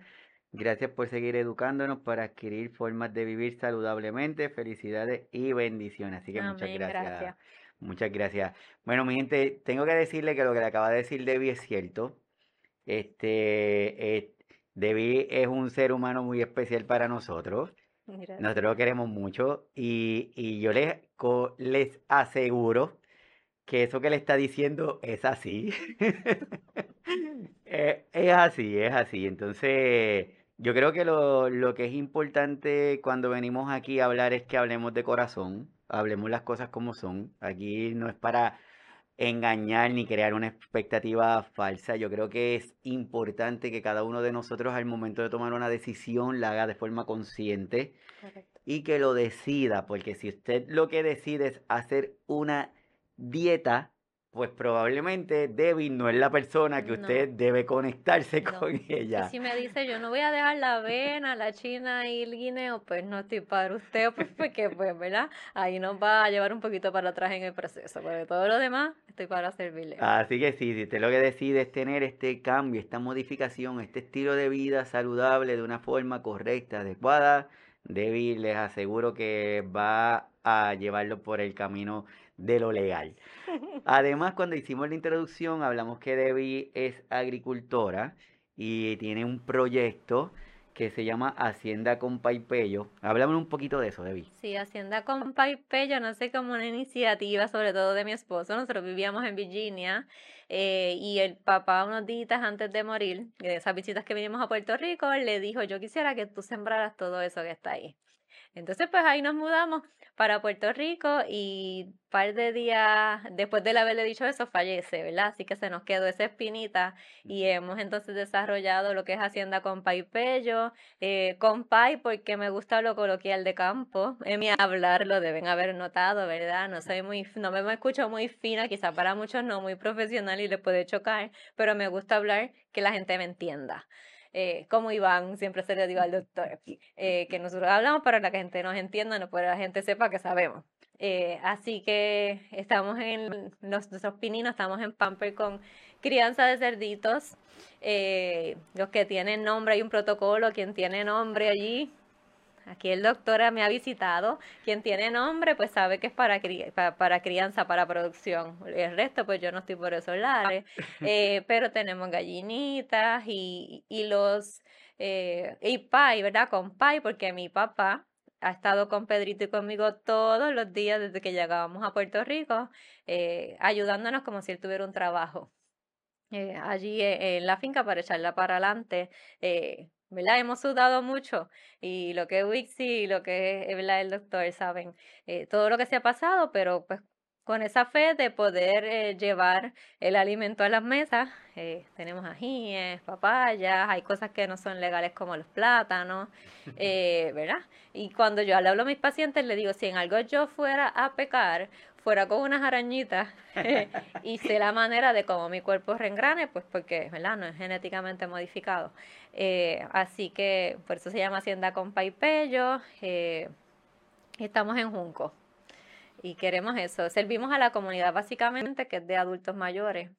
Gracias por seguir educándonos para adquirir formas de vivir saludablemente. Felicidades y bendiciones. Así que muchas gracias. Muchas gracias. Bueno, mi gente, tengo que decirle que lo que le acaba de decir Debbie es cierto. Este, eh, Debbie es un ser humano muy especial para nosotros. Nosotros lo queremos mucho y, y yo les, les aseguro que eso que le está diciendo es así. Eh, es así, es así. Entonces, yo creo que lo, lo que es importante cuando venimos aquí a hablar es que hablemos de corazón, hablemos las cosas como son. Aquí no es para engañar ni crear una expectativa falsa. Yo creo que es importante que cada uno de nosotros al momento de tomar una decisión la haga de forma consciente y que lo decida, porque si usted lo que decide es hacer una dieta, pues probablemente Debbie no es la persona que usted debe conectarse con ella. si me dice yo no voy a dejar la avena, la china y el guineo, pues no estoy para usted, pues porque pues, ¿verdad? Ahí nos va a llevar un poquito para atrás en el proceso, pero todo lo demás estoy para servirle. Así que sí, si usted lo que decide es tener este cambio, esta modificación, este estilo de vida saludable de una forma correcta, adecuada, Debbie les aseguro que va a llevarlo por el camino de lo legal. Además, cuando hicimos la introducción, hablamos que Debbie es agricultora y tiene un proyecto que se llama Hacienda con Paipello. Háblame un poquito de eso, Debbie. Sí, Hacienda con Paipello, no sé, como una iniciativa, sobre todo de mi esposo. Nosotros vivíamos en Virginia eh, y el papá, unos días antes de morir, de esas visitas que vinimos a Puerto Rico, le dijo, yo quisiera que tú sembraras todo eso que está ahí. Entonces, pues ahí nos mudamos para Puerto Rico y un par de días después de haberle dicho eso fallece, ¿verdad? Así que se nos quedó esa espinita y hemos entonces desarrollado lo que es Hacienda con Pello, eh, con Pai porque me gusta lo coloquial de campo, en mi hablar lo deben haber notado, ¿verdad? No soy muy, no me escucho muy fina, quizá para muchos no muy profesional y les puede chocar, pero me gusta hablar que la gente me entienda eh, como Iván, siempre se le digo al doctor, eh, que nosotros hablamos para que la gente nos entienda, no para que la gente sepa que sabemos. Eh, así que estamos en los, nuestros pininos, estamos en Pamper con crianza de cerditos. Eh, los que tienen nombre, hay un protocolo, quien tiene nombre allí, Aquí el doctor me ha visitado. Quien tiene nombre, pues sabe que es para, para, crianza, para producción. El resto, pues yo no estoy por esos lares. Eh, pero tenemos gallinitas y, y los... Eh, y pay, ¿verdad? Con pay, porque mi papá ha estado con Pedrito y conmigo todos los días desde que llegábamos a Puerto Rico, eh, ayudándonos como si él tuviera un trabajo. Eh, allí en la finca para echarla para adelante, eh, ¿verdad? Hemos sudado mucho y lo que es Wixi y lo que es el doctor saben eh, todo lo que se ha pasado, pero pues con esa fe de poder eh, llevar el alimento a las mesas, eh, tenemos ajíes, papayas, hay cosas que no son legales como los plátanos, eh, ¿verdad? Y cuando yo le hablo a mis pacientes, le digo, si en algo yo fuera a pecar, fuera con unas arañitas y sé la manera de cómo mi cuerpo reengrane, pues porque, ¿verdad? No es genéticamente modificado. Eh, así que por eso se llama Hacienda con Paipello. Eh, estamos en Junco y queremos eso. Servimos a la comunidad básicamente que es de adultos mayores.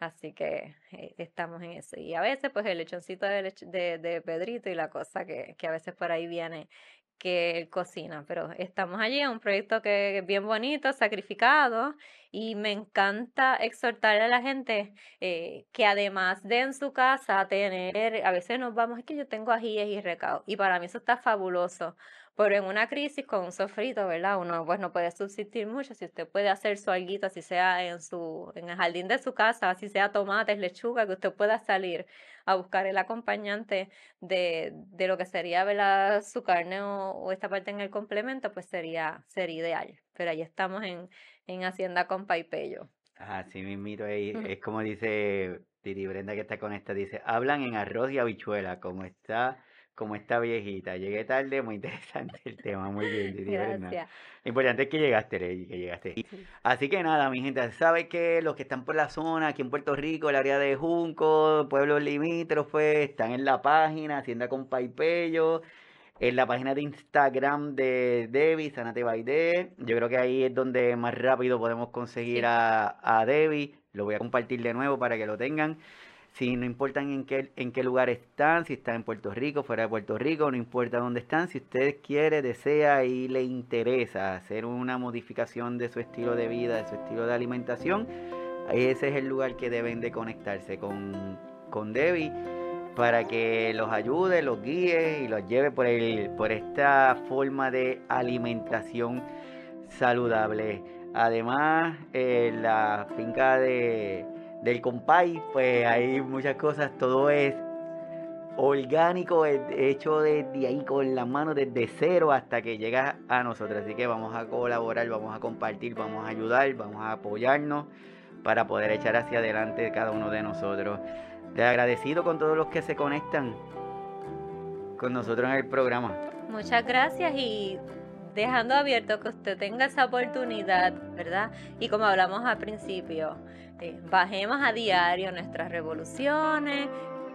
Así que eh, estamos en eso. Y a veces, pues el lechoncito de, de, de Pedrito y la cosa que, que, a veces por ahí viene que cocina, pero estamos allí, es un proyecto que es bien bonito, sacrificado, y me encanta exhortarle a la gente eh, que además de en su casa tener, a veces nos vamos, es que yo tengo ajíes y recao, y para mí eso está fabuloso, pero en una crisis con un sofrito, ¿verdad? Uno pues no puede subsistir mucho, si usted puede hacer su alguito, así sea en su, en el jardín de su casa, así sea tomates, lechuga, que usted pueda salir a buscar el acompañante de, de lo que sería, ¿verdad? Su carne o, esta parte en el complemento, pues sería, sería ideal. Pero ahí estamos en, en Hacienda con Paipello. Así mismito, es, es como dice Titi Brenda que está con esta, dice, hablan en arroz y habichuela, como está como esta viejita. Llegué tarde, muy interesante el tema, muy bien. Gracias. Lo importante es que llegaste, que llegaste. Así que nada, mi gente, sabe que los que están por la zona, aquí en Puerto Rico, el área de Junco, pueblos limítrofes, están en la página Hacienda con Paipello, en la página de Instagram de Debbie, Sanate Baide. Yo creo que ahí es donde más rápido podemos conseguir a, a Debbie. Lo voy a compartir de nuevo para que lo tengan si no importa en qué, en qué lugar están, si están en Puerto Rico, fuera de Puerto Rico, no importa dónde están, si usted quiere, desea y le interesa hacer una modificación de su estilo de vida, de su estilo de alimentación, ese es el lugar que deben de conectarse con, con Debbie para que los ayude, los guíe y los lleve por, el, por esta forma de alimentación saludable. Además, eh, la finca de del compay, pues hay muchas cosas, todo es orgánico, hecho desde ahí con las manos, desde cero hasta que llega a nosotros. Así que vamos a colaborar, vamos a compartir, vamos a ayudar, vamos a apoyarnos para poder echar hacia adelante cada uno de nosotros. Le agradecido con todos los que se conectan con nosotros en el programa. Muchas gracias y dejando abierto que usted tenga esa oportunidad, ¿verdad? Y como hablamos al principio, eh, bajemos a diario nuestras revoluciones,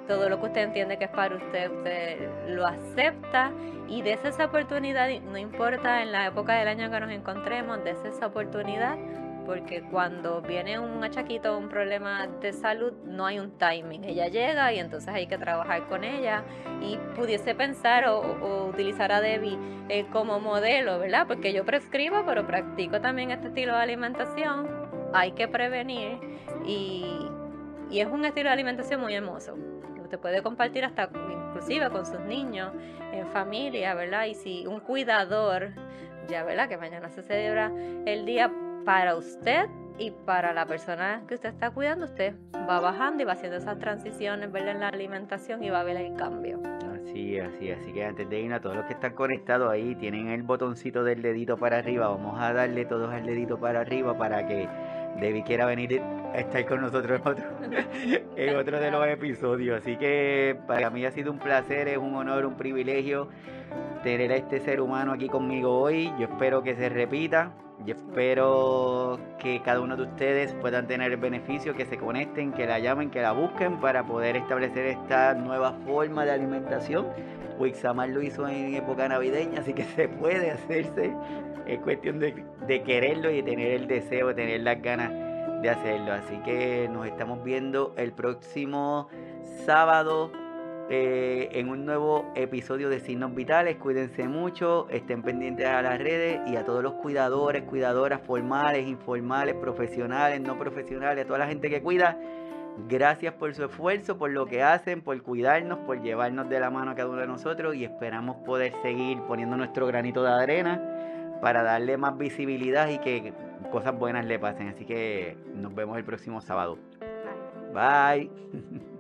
todo lo que usted entiende que es para usted, usted lo acepta y des esa oportunidad, no importa en la época del año que nos encontremos, des esa oportunidad porque cuando viene un achaquito, un problema de salud, no hay un timing. Ella llega y entonces hay que trabajar con ella y pudiese pensar o, utilizar a Debbie eh, como modelo, ¿verdad? Porque yo prescribo, pero practico también este estilo de alimentación. Hay que prevenir y, y es un estilo de alimentación muy hermoso Usted puede compartir hasta inclusive con sus niños, en familia, ¿verdad? Y si un cuidador, ya, ¿verdad? Que mañana se celebra el día para usted y para la persona que usted está cuidando, usted va bajando y va haciendo esas transiciones, ¿verdad? En la alimentación y va a ver el cambio. Así, así, así que antes de ir a todos los que están conectados ahí, tienen el botoncito del dedito para arriba. Vamos a darle todos el dedito para arriba para que Debbie quiera venir a estar con nosotros en otro, en otro de los episodios. Así que para mí ha sido un placer, es un honor, un privilegio tener a este ser humano aquí conmigo hoy. Yo espero que se repita. Yo espero que cada uno de ustedes puedan tener el beneficio, que se conecten, que la llamen, que la busquen para poder establecer esta nueva forma de alimentación. Wixamar lo hizo en época navideña, así que se puede hacerse. Es cuestión de, de quererlo y de tener el deseo, de tener las ganas de hacerlo. Así que nos estamos viendo el próximo sábado eh, en un nuevo episodio de Signos Vitales. Cuídense mucho, estén pendientes a las redes y a todos los cuidadores, cuidadoras formales, informales, profesionales, no profesionales, a toda la gente que cuida. Gracias por su esfuerzo, por lo que hacen, por cuidarnos, por llevarnos de la mano a cada uno de nosotros y esperamos poder seguir poniendo nuestro granito de arena para darle más visibilidad y que cosas buenas le pasen. Así que nos vemos el próximo sábado. Bye.